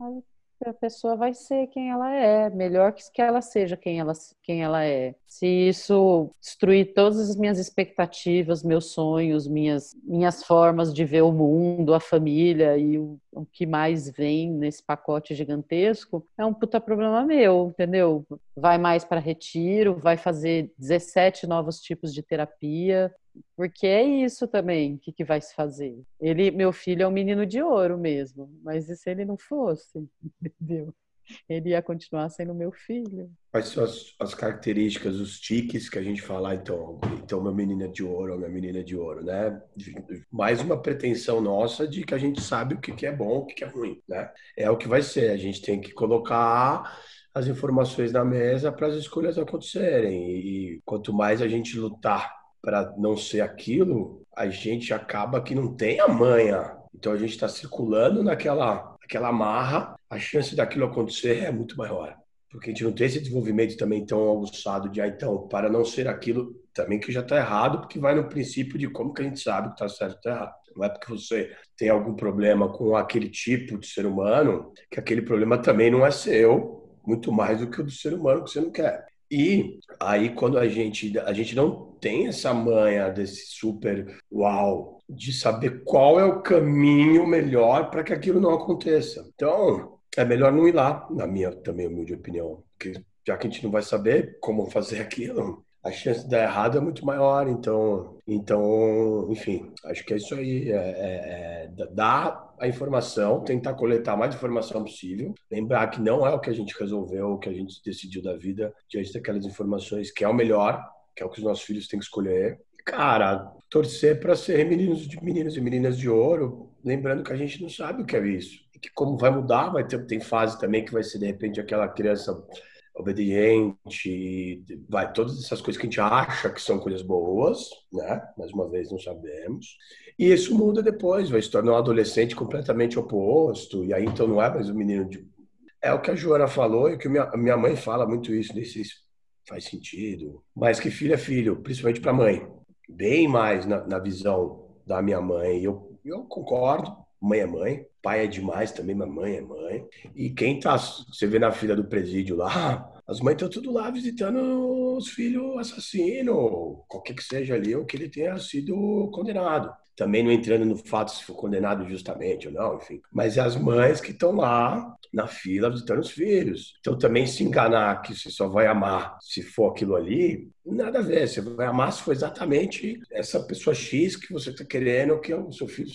a pessoa vai ser quem ela é, melhor que ela seja quem ela, quem ela é. Se isso destruir todas as minhas expectativas, meus sonhos, minhas, minhas formas de ver o mundo, a família e o, o que mais vem nesse pacote gigantesco, é um puta problema meu, entendeu? Vai mais para retiro, vai fazer 17 novos tipos de terapia, porque é isso também que, que vai se fazer. Ele, meu filho é um menino de ouro mesmo, mas e se ele não fosse, entendeu? Ele ia continuar sendo meu filho. São as, as características, os tiques que a gente fala, então, então meu menino é de ouro ou minha menina é de ouro, né? Mais uma pretensão nossa de que a gente sabe o que, que é bom, o que, que é ruim, né? É o que vai ser. A gente tem que colocar as informações na mesa para as escolhas acontecerem. E quanto mais a gente lutar para não ser aquilo, a gente acaba que não tem a manha. Então a gente está circulando naquela aquela marra, a chance daquilo acontecer é muito maior. Porque a gente não tem esse desenvolvimento também tão aguçado de, ah, então, para não ser aquilo, também que já está errado, porque vai no princípio de como que a gente sabe que está certo ou está errado. Não é porque você tem algum problema com aquele tipo de ser humano, que aquele problema também não é seu, muito mais do que o do ser humano que você não quer. E aí quando a gente a gente não tem essa manha desse super uau de saber qual é o caminho melhor para que aquilo não aconteça. Então, é melhor não ir lá, na minha também humilde opinião, porque já que a gente não vai saber como fazer aquilo, a chance de dar errado é muito maior. Então, então enfim, acho que é isso aí. É, é, é dar a informação, tentar coletar mais informação possível. Lembrar que não é o que a gente resolveu, o que a gente decidiu da vida, diante daquelas informações que é o melhor, que é o que os nossos filhos têm que escolher. Cara, torcer para ser meninos de meninos e meninas de ouro, lembrando que a gente não sabe o que é isso. E que como vai mudar, vai ter tem fase também que vai ser de repente aquela criança obediente, vai, todas essas coisas que a gente acha que são coisas boas, né? Mais uma vez, não sabemos. E isso muda depois, vai se tornar um adolescente completamente oposto, e aí então não é mais um menino de. É o que a Joana falou e o que minha, minha mãe fala muito isso, nesse faz sentido. Mas que filho é filho, principalmente para mãe. Bem mais na, na visão da minha mãe. Eu, eu concordo, mãe é mãe, pai é demais também, mas mãe é mãe. E quem tá, você vê na fila do presídio lá, as mães estão tudo lá visitando os filhos assassinos, qualquer que seja ali, ou que ele tenha sido condenado. Também não entrando no fato se for condenado justamente ou não, enfim. Mas é as mães que estão lá na fila visitando os filhos. Então também se enganar que você só vai amar se for aquilo ali, nada a ver. Você vai amar se for exatamente essa pessoa X que você está querendo que o seu filho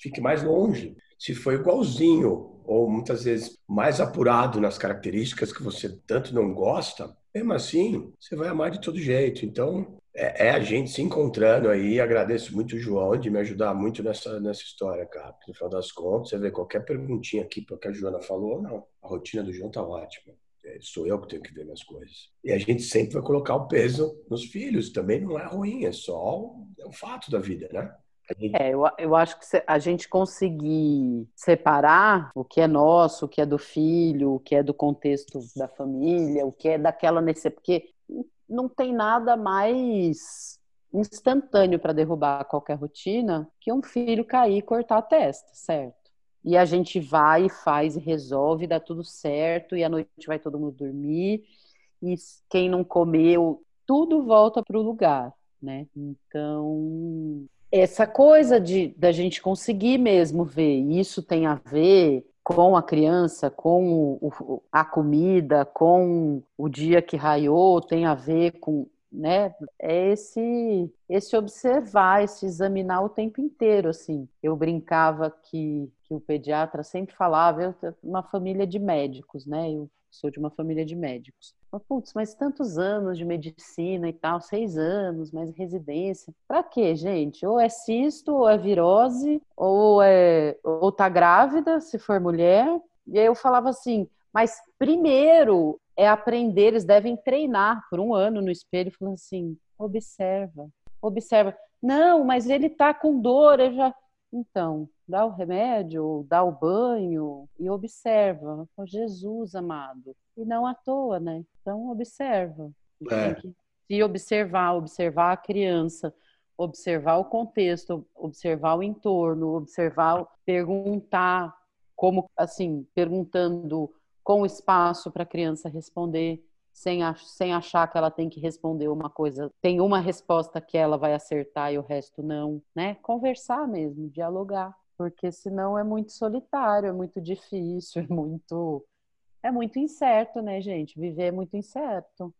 fique mais longe. Se for igualzinho, ou muitas vezes mais apurado nas características que você tanto não gosta, mesmo assim, você vai amar de todo jeito. Então, é, é a gente se encontrando aí. Agradeço muito o João de me ajudar muito nessa, nessa história, cara. No final das contas, você vê qualquer perguntinha aqui para que a Joana falou, não. A rotina do João tá ótima. É, sou eu que tenho que ver minhas coisas. E a gente sempre vai colocar o peso nos filhos. Também não é ruim, é só é um fato da vida, né? É, eu, eu acho que a gente conseguir separar o que é nosso, o que é do filho, o que é do contexto da família, o que é daquela necessidade, porque não tem nada mais instantâneo para derrubar qualquer rotina que um filho cair e cortar a testa, certo? E a gente vai e faz e resolve, dá tudo certo, e à noite vai todo mundo dormir, e quem não comeu, tudo volta para o lugar, né? Então, essa coisa de da gente conseguir mesmo ver isso tem a ver com a criança, com o, a comida, com o dia que raiou, tem a ver com, né? É esse esse observar, esse examinar o tempo inteiro, assim. Eu brincava que, que o pediatra sempre falava, eu uma família de médicos, né? Eu sou de uma família de médicos. Putz, mas tantos anos de medicina e tal, seis anos, mais residência. Pra quê, gente? Ou é cisto, ou é virose, ou é ou tá grávida, se for mulher. E aí eu falava assim, mas primeiro é aprender, eles devem treinar por um ano no espelho, falando assim, observa, observa. Não, mas ele tá com dor, eu já. Então, dá o remédio, dá o banho e observa. Jesus amado. E não à toa, né? Então, observa. É. Tem que se observar, observar a criança, observar o contexto, observar o entorno, observar, perguntar, como, assim, perguntando com espaço para a criança responder, sem, sem achar que ela tem que responder uma coisa, tem uma resposta que ela vai acertar e o resto não, né? Conversar mesmo, dialogar porque senão é muito solitário, é muito difícil, é muito é muito incerto, né, gente? Viver é muito incerto.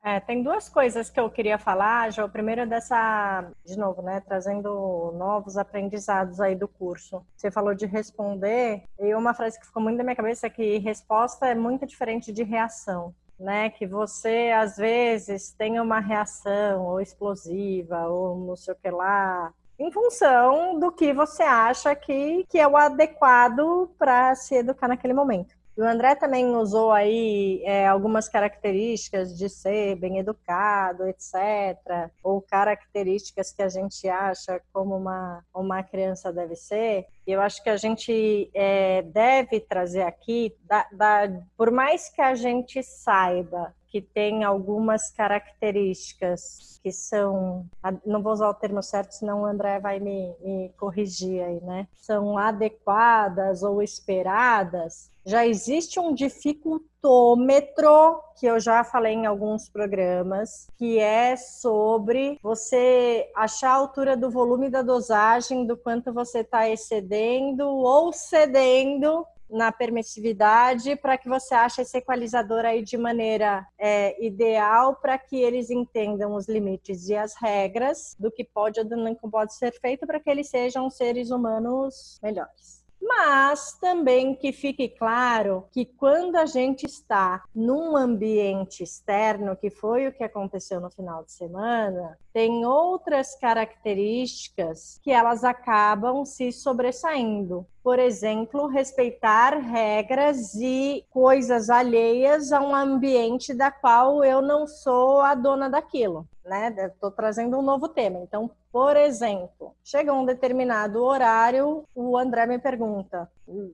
É, tem duas coisas que eu queria falar, já o primeiro é dessa, de novo, né, trazendo novos aprendizados aí do curso. Você falou de responder, e uma frase que ficou muito na minha cabeça é que resposta é muito diferente de reação, né? Que você às vezes tem uma reação ou explosiva ou não sei o que lá, em função do que você acha que, que é o adequado para se educar naquele momento. O André também usou aí é, algumas características de ser bem educado, etc. Ou características que a gente acha como uma, uma criança deve ser. E eu acho que a gente é, deve trazer aqui, da, da, por mais que a gente saiba que tem algumas características que são, não vou usar o termo certo, senão o André vai me, me corrigir aí, né? São adequadas ou esperadas. Já existe um dificultômetro que eu já falei em alguns programas, que é sobre você achar a altura do volume da dosagem, do quanto você está excedendo ou cedendo na permissividade para que você ache esse equalizador aí de maneira é, ideal para que eles entendam os limites e as regras do que pode ou não pode ser feito para que eles sejam seres humanos melhores mas também que fique claro que quando a gente está num ambiente externo, que foi o que aconteceu no final de semana, tem outras características que elas acabam se sobressaindo. Por exemplo, respeitar regras e coisas alheias a um ambiente da qual eu não sou a dona daquilo né? Estou trazendo um novo tema. Então, por exemplo, chega um determinado horário, o André me pergunta,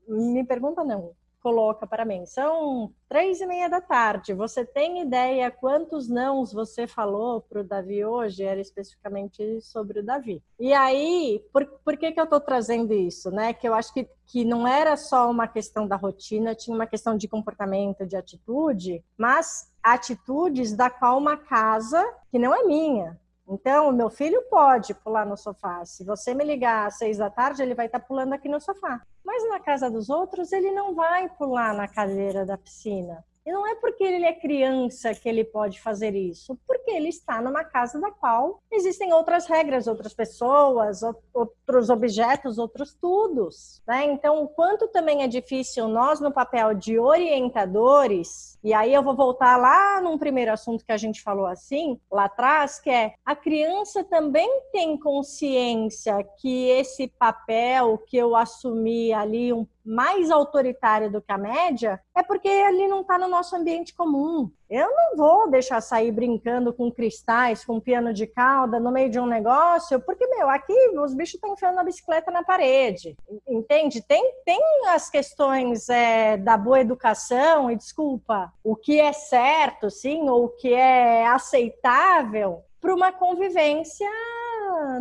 me pergunta não, coloca para mim, são três e meia da tarde. Você tem ideia quantos nãos você falou para o Davi hoje? Era especificamente sobre o Davi. E aí, por, por que, que eu estou trazendo isso? Né? Que eu acho que, que não era só uma questão da rotina, tinha uma questão de comportamento, de atitude, mas atitudes da qual uma casa que não é minha. Então, o meu filho pode pular no sofá. Se você me ligar às seis da tarde, ele vai estar pulando aqui no sofá. Mas na casa dos outros, ele não vai pular na cadeira da piscina. E não é porque ele é criança que ele pode fazer isso, porque ele está numa casa da qual existem outras regras, outras pessoas, outros objetos, outros tudos. Né? Então, o quanto também é difícil nós, no papel de orientadores, e aí eu vou voltar lá num primeiro assunto que a gente falou assim, lá atrás, que é a criança também tem consciência que esse papel que eu assumi ali um mais autoritária do que a média, é porque ele não está no nosso ambiente comum. Eu não vou deixar sair brincando com cristais, com piano de cauda no meio de um negócio, porque, meu, aqui os bichos estão enfiando a bicicleta na parede. Entende? Tem, tem as questões é, da boa educação, e desculpa, o que é certo, sim, ou o que é aceitável para uma convivência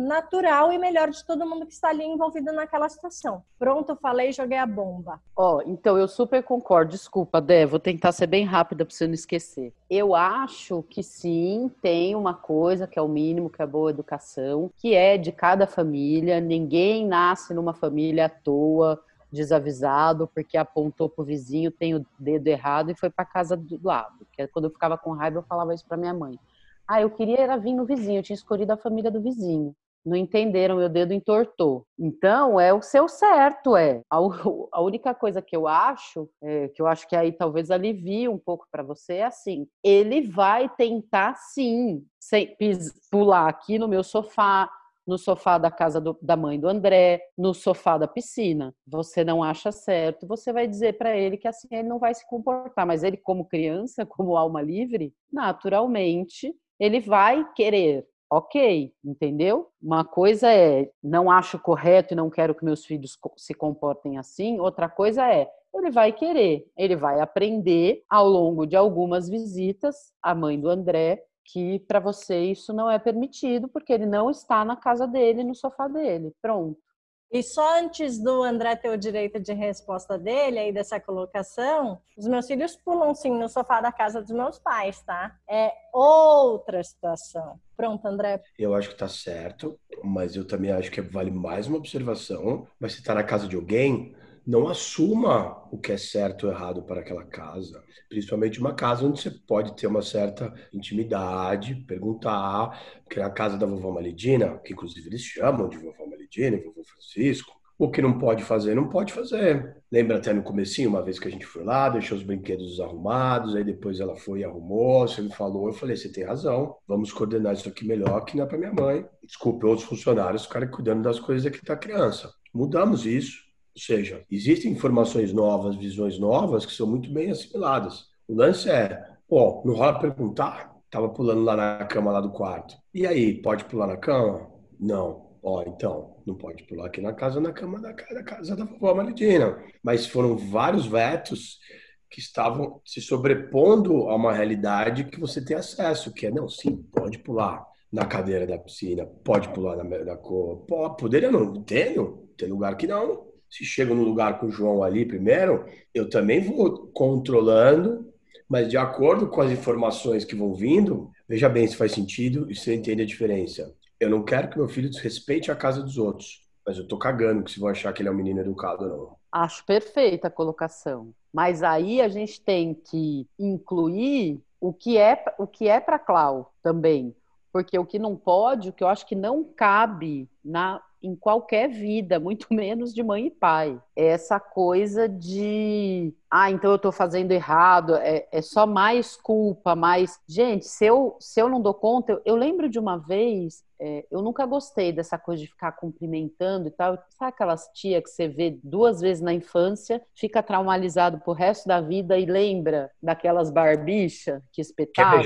natural e melhor de todo mundo que está ali envolvido naquela situação. Pronto, falei, joguei a bomba. Ó, oh, então eu super concordo. Desculpa, Dé, vou tentar ser bem rápida para você não esquecer. Eu acho que sim, tem uma coisa que é o mínimo, que é boa educação, que é de cada família. Ninguém nasce numa família à toa desavisado porque apontou pro vizinho, tem o dedo errado e foi para casa do lado. Que é quando eu ficava com raiva, eu falava isso para minha mãe. Ah, eu queria era vir no vizinho, eu tinha escolhido a família do vizinho. Não entenderam, meu dedo entortou. Então, é o seu certo, é. A, a única coisa que eu acho, é, que eu acho que aí talvez alivie um pouco para você, é assim: ele vai tentar sim sem, pular aqui no meu sofá, no sofá da casa do, da mãe do André, no sofá da piscina. Você não acha certo, você vai dizer para ele que assim ele não vai se comportar. Mas ele, como criança, como alma livre, naturalmente ele vai querer. Ok, entendeu? Uma coisa é não acho correto e não quero que meus filhos se comportem assim. Outra coisa é ele vai querer, ele vai aprender ao longo de algumas visitas a mãe do André que para você isso não é permitido porque ele não está na casa dele, no sofá dele. Pronto. E só antes do André ter o direito de resposta dele, aí dessa colocação, os meus filhos pulam sim no sofá da casa dos meus pais, tá? É outra situação. Pronto, André. Eu acho que tá certo, mas eu também acho que vale mais uma observação. Mas se tá na casa de alguém, não assuma o que é certo ou errado para aquela casa. Principalmente uma casa onde você pode ter uma certa intimidade, perguntar, porque na casa da vovó Malidina, que inclusive eles chamam de vovó Malidina, vovô Francisco, o que não pode fazer, não pode fazer. Lembra até no comecinho, uma vez que a gente foi lá, deixou os brinquedos arrumados, aí depois ela foi e arrumou, você me falou, eu falei, você tem razão, vamos coordenar isso aqui melhor, que não é para minha mãe. Desculpe, outros funcionários ficarem cuidando das coisas aqui da criança. Mudamos isso, Ou seja, existem informações novas, visões novas que são muito bem assimiladas. O lance é, ó, não rola perguntar? Tava pulando lá na cama lá do quarto. E aí, pode pular na cama? Não. Ó, então, não pode pular aqui na casa, na cama da, casa da vovó Malidina. Mas foram vários vetos que estavam se sobrepondo a uma realidade que você tem acesso, que é, não, sim, pode pular na cadeira da piscina, pode pular na, na cor. Pô, poderia não, tenho, tem lugar que não. Se chego no lugar com o João ali primeiro, eu também vou controlando, mas de acordo com as informações que vão vindo, veja bem se faz sentido e você entende a diferença. Eu não quero que meu filho desrespeite a casa dos outros, mas eu tô cagando que se vão achar que ele é um menino educado ou não. Acho perfeita a colocação. Mas aí a gente tem que incluir o que é o que é para Clau também, porque o que não pode, o que eu acho que não cabe na em qualquer vida, muito menos de mãe e pai. É essa coisa de, ah, então eu tô fazendo errado, é, é só mais culpa, mais. Gente, se eu, se eu não dou conta, eu, eu lembro de uma vez, é, eu nunca gostei dessa coisa de ficar cumprimentando e tal. Sabe aquelas tia que você vê duas vezes na infância, fica traumatizado pro resto da vida e lembra daqueelas barbichas que espetavam?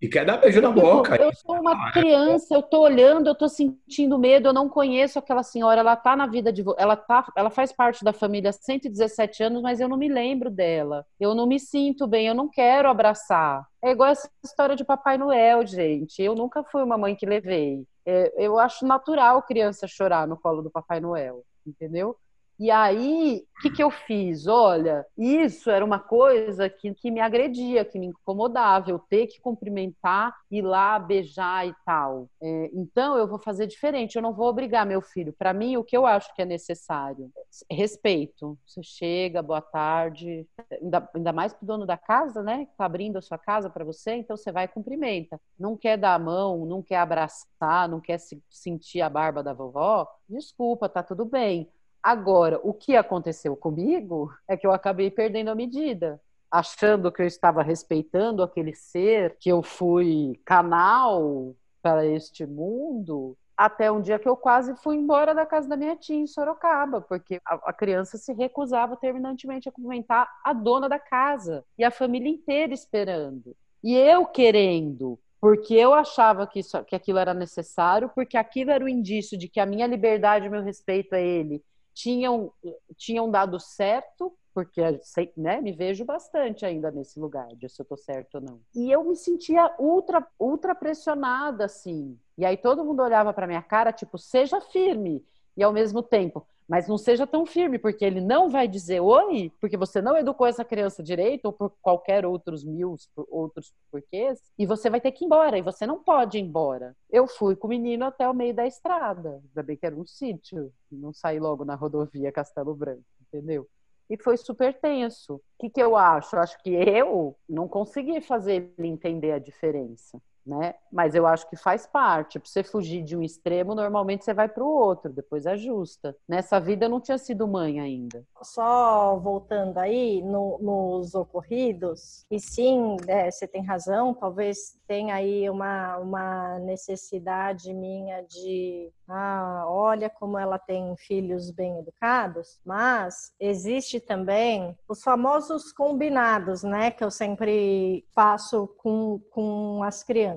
E quer dar beijo na boca. Eu sou uma criança, eu tô olhando, eu tô sentindo medo, eu não conheço aquela senhora, ela tá na vida de ela tá, ela faz parte da família há 117 anos, mas eu não me lembro dela. Eu não me sinto bem, eu não quero abraçar. É igual essa história de Papai Noel, gente. Eu nunca fui uma mãe que levei. É, eu acho natural criança chorar no colo do Papai Noel, entendeu? E aí, o que, que eu fiz? Olha, isso era uma coisa que, que me agredia, que me incomodava, eu ter que cumprimentar, ir lá, beijar e tal. É, então, eu vou fazer diferente, eu não vou obrigar meu filho. Para mim, o que eu acho que é necessário? Respeito. Você chega, boa tarde, ainda, ainda mais pro dono da casa, né? Que tá abrindo a sua casa para você, então você vai e cumprimenta. Não quer dar a mão, não quer abraçar, não quer se, sentir a barba da vovó? Desculpa, tá tudo bem Agora, o que aconteceu comigo é que eu acabei perdendo a medida, achando que eu estava respeitando aquele ser, que eu fui canal para este mundo, até um dia que eu quase fui embora da casa da minha tia em Sorocaba, porque a, criança se recusava terminantemente a cumprimentar a dona da casa e a família inteira esperando. E eu querendo, porque eu achava que, isso, que aquilo era necessário, porque aquilo era o indício de que a minha liberdade e meu respeito a ele tinham, tinham dado certo, porque né, me vejo bastante ainda nesse lugar, de se eu tô certo ou não. E eu me sentia ultra, ultra pressionada, assim. E aí todo mundo olhava para minha cara, tipo, seja firme. E ao mesmo tempo, mas não seja tão firme, porque ele não vai dizer oi, porque você não educou essa criança direito, ou por qualquer outros mil outros porquês, e você vai ter que ir embora, e você não pode ir embora. Eu fui com o menino até o meio da estrada, ainda bem que era um sítio, não saí logo na rodovia Castelo Branco, entendeu? e foi super tenso. O que, que eu acho? Eu acho que eu não consegui fazer ele entender a diferença né? Mas eu acho que faz parte. Para você fugir de um extremo, normalmente você vai para o outro, depois ajusta. Nessa vida eu não tinha sido mãe ainda. Só voltando aí no, nos ocorridos, e sim, é, você tem razão, talvez tenha aí uma, uma necessidade minha de ah, olha como ela tem filhos bem educados, mas existe também os famosos combinados, né, que eu sempre faço com, com as crianças.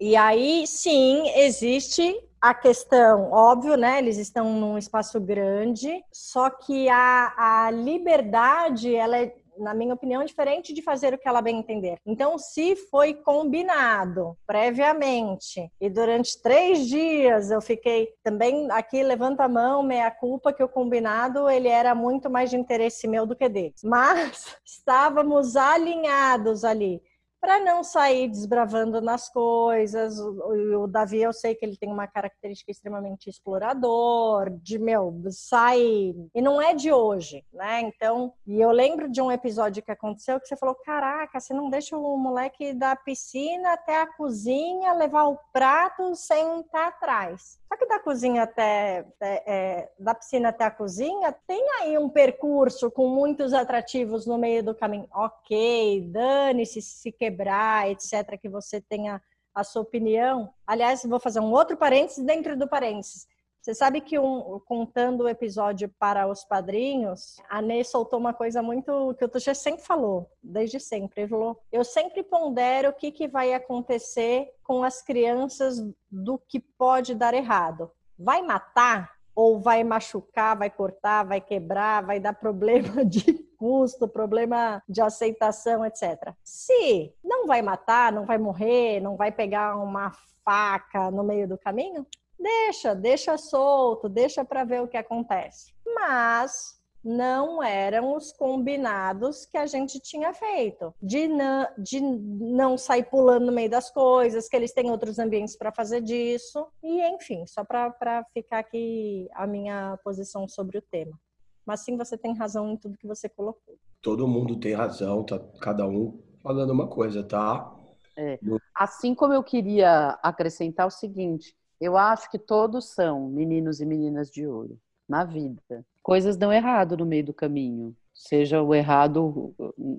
E aí, sim, existe a questão, óbvio, né? Eles estão num espaço grande, só que a, a liberdade, ela é na minha opinião, diferente de fazer o que ela bem entender. Então, se foi combinado previamente e durante três dias eu fiquei também aqui levanta a mão, meia culpa que o combinado ele era muito mais de interesse meu do que deles. Mas estávamos alinhados ali para não sair desbravando nas coisas. O, o, Davi, eu sei que ele tem uma característica extremamente explorador, de meu, sai. E não é de hoje, né? Então, e eu lembro de um episódio que aconteceu que você falou: caraca, você não deixa o moleque da piscina até a cozinha levar o prato sem estar atrás. Só que da cozinha até, é, da piscina até a cozinha, tem aí um percurso com muitos atrativos no meio do caminho. Ok, dane-se se quebrar, etc., que você tenha a sua opinião. Aliás, vou fazer um outro parênteses dentro do parênteses. Você sabe que um, contando o episódio para os padrinhos, a Ney soltou uma coisa muito que o Tuxê sempre falou, desde sempre. Ele falou: eu sempre pondero o que, que vai acontecer com as crianças do que pode dar errado. Vai matar? Ou vai machucar, vai cortar, vai quebrar, vai dar problema de custo, problema de aceitação, etc. Se não vai matar, não vai morrer, não vai pegar uma faca no meio do caminho, Deixa, deixa solto, deixa para ver o que acontece. Mas não eram os combinados que a gente tinha feito. De não, de não sair pulando no meio das coisas, que eles têm outros ambientes para fazer disso. E, enfim, só para ficar aqui a minha posição sobre o tema. Mas sim, você tem razão em tudo que você colocou. Todo mundo tem razão, tá cada um falando uma coisa, tá? É. Assim como eu queria acrescentar o seguinte, eu acho que todos são meninos e meninas de ouro na vida. Coisas dão errado no meio do caminho, seja o errado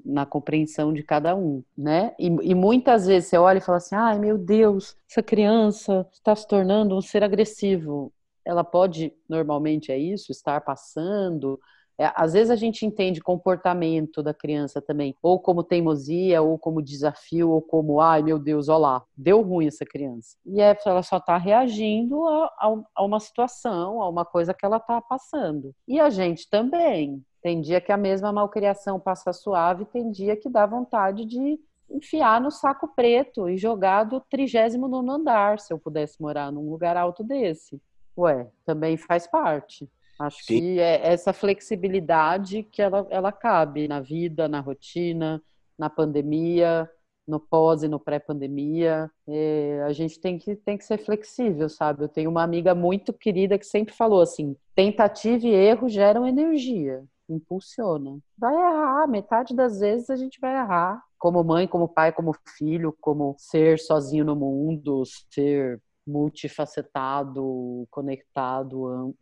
na compreensão de cada um, né? E, e muitas vezes você olha e fala assim: ai meu Deus, essa criança está se tornando um ser agressivo. Ela pode, normalmente é isso, estar passando é, às vezes a gente entende comportamento da criança também, ou como teimosia, ou como desafio, ou como, ai meu Deus, olha lá, deu ruim essa criança. E é, ela só está reagindo a, a, a, uma situação, a uma coisa que ela está passando. E a gente também. Tem dia que a mesma malcriação passa suave, tem dia que dá vontade de enfiar no saco preto e jogar do trigésimo nono andar, se eu pudesse morar num lugar alto desse. Ué, também faz parte. Acho Sim. que é essa flexibilidade que ela, ela cabe na vida, na rotina, na pandemia, no pós e no pré-pandemia. É, a gente tem que, tem que ser flexível, sabe? Eu tenho uma amiga muito querida que sempre falou assim: tentativa e erro geram energia, impulsiona. Vai errar, metade das vezes a gente vai errar. Como mãe, como pai, como filho, como ser sozinho no mundo, ser multifacetado, conectado,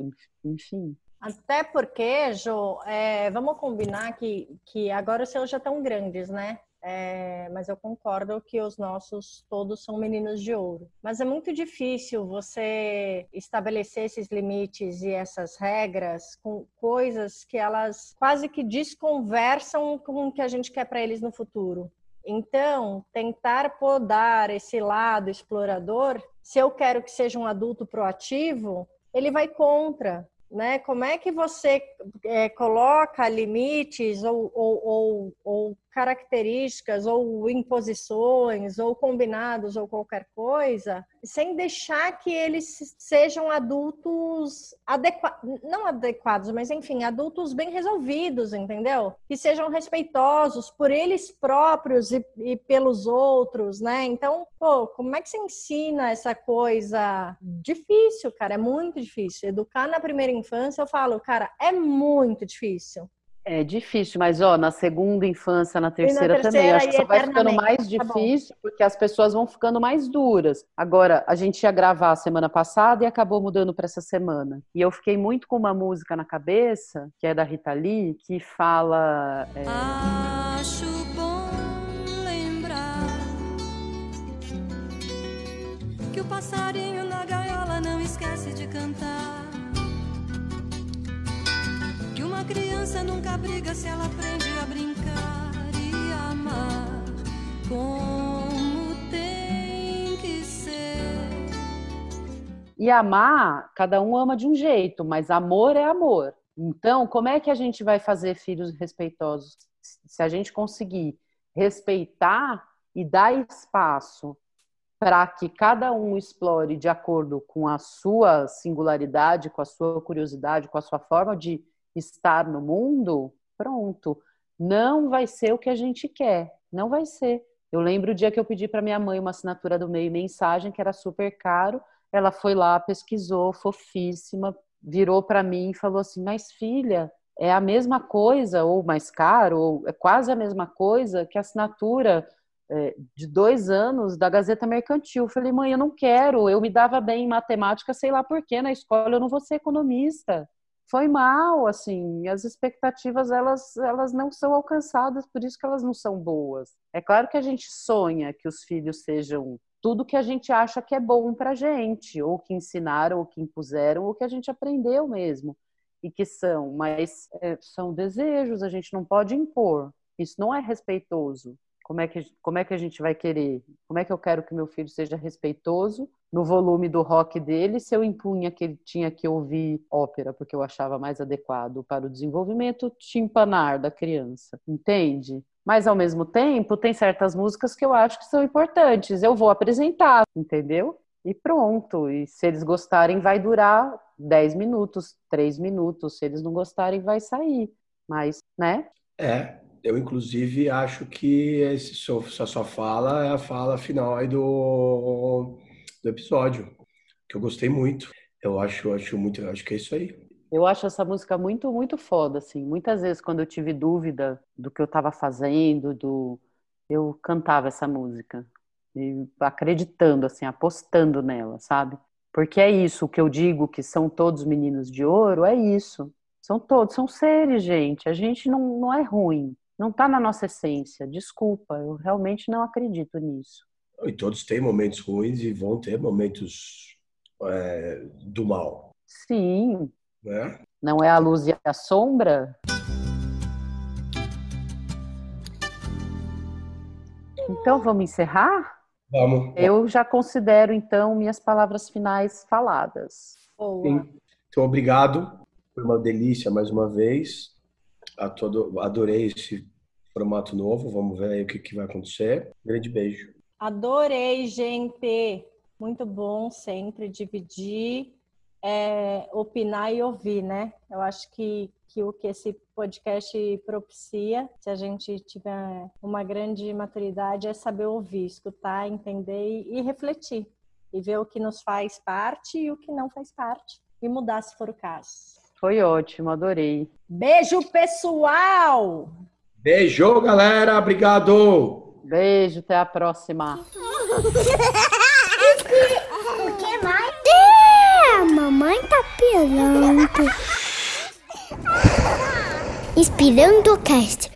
enfim. Até porque, Jo, é, vamos combinar que, que agora os seus já estão grandes, né? É, mas eu concordo que os nossos todos são meninos de ouro. Mas é muito difícil você estabelecer esses limites e essas regras com coisas que elas quase que desconversam com o que a gente quer para eles no futuro. Então, tentar podar esse lado explorador, se eu quero que seja um adulto proativo, ele vai contra, né? Como é que você é, coloca limites ou, ou, ou, ou características ou imposições ou combinados ou qualquer coisa, sem deixar que eles sejam adultos adequados, não adequados, mas enfim, adultos bem resolvidos, entendeu? Que sejam respeitosos por eles próprios e, e pelos outros, né? Então, pô, como é que você ensina essa coisa? Difícil, cara, é muito difícil. Educar na primeira infância, eu falo, cara, é muito difícil. É difícil, mas ó, na segunda infância, na terceira, na terceira também. Acho que só vai ficando mais tá difícil, tá porque as pessoas vão ficando mais duras. Agora, a gente ia gravar a semana passada e acabou mudando para essa semana. E eu fiquei muito com uma música na cabeça, que é da Rita Lee, que fala. É... Acho bom lembrar que o passarinho na gaiola não esquece de cantar criança nunca briga se ela aprende a brincar e amar como tem que ser. E amar, cada um ama de um jeito, mas amor é amor. Então, como é que a gente vai fazer filhos respeitosos? Se a gente conseguir respeitar e dar espaço para que cada um explore de acordo com a sua singularidade, com a sua curiosidade, com a sua forma de estar no mundo, pronto. Não vai ser o que a gente quer, não vai ser. Eu lembro o dia que eu pedi para minha mãe uma assinatura do meio mensagem que era super caro. Ela foi lá, pesquisou, fofíssima, virou para mim e falou assim: "Mas filha, é a mesma coisa ou mais caro ou é quase a mesma coisa que a assinatura é, de dois anos da Gazeta Mercantil. Eu falei, mãe, eu não quero. Eu me dava bem em matemática, sei lá por quê. Na escola eu não vou ser economista foi mal, assim, as expectativas elas, elas não são alcançadas, por isso que elas não são boas. É claro que a gente sonha que os filhos sejam tudo que a gente acha que é bom pra gente, ou que ensinaram, ou que impuseram, ou que a gente aprendeu mesmo. E que são, mas é, são desejos, a gente não pode impor. Isso não é respeitoso. Como é, que, como é que a gente vai querer? Como é que eu quero que meu filho seja respeitoso no volume do rock dele se eu impunha que ele tinha que ouvir ópera, porque eu achava mais adequado para o desenvolvimento timpanar da criança? Entende? Mas ao mesmo tempo, tem certas músicas que eu acho que são importantes. Eu vou apresentar, entendeu? E pronto. E se eles gostarem, vai durar 10 minutos, 3 minutos. Se eles não gostarem, vai sair. Mas, né? É, eu, inclusive, acho que essa sua fala é a fala final aí do, do episódio, que eu gostei muito. Eu acho, acho muito, acho que é isso aí. Eu acho essa música muito, muito foda, assim. Muitas vezes, quando eu tive dúvida do que eu estava fazendo, do eu cantava essa música, e acreditando, assim, apostando nela, sabe? Porque é isso, que eu digo que são todos meninos de ouro, é isso. São todos, são seres, gente. A gente não, não é ruim. Não está na nossa essência. Desculpa, eu realmente não acredito nisso. E todos têm momentos ruins e vão ter momentos é, do mal. Sim. Né? Não é a luz e a sombra? Então vamos encerrar? Vamos. Eu já considero então minhas palavras finais faladas. Sim. Então, obrigado. Foi uma delícia mais uma vez adorei esse formato novo. Vamos ver aí o que, que vai acontecer. Grande beijo. Adorei, gente. Muito bom sempre dividir, é, opinar e ouvir, né? Eu acho que, que o que esse podcast propicia, se a gente tiver uma grande maturidade, é saber ouvir, escutar, entender e, e refletir. E ver o que nos faz parte e o que não faz parte. E mudar se for o caso. Foi ótimo, adorei. Beijo, pessoal! Beijo, galera. Obrigado. Beijo, até a próxima. O que mais? É, a mamãe tá pirando. Inspirando o cast.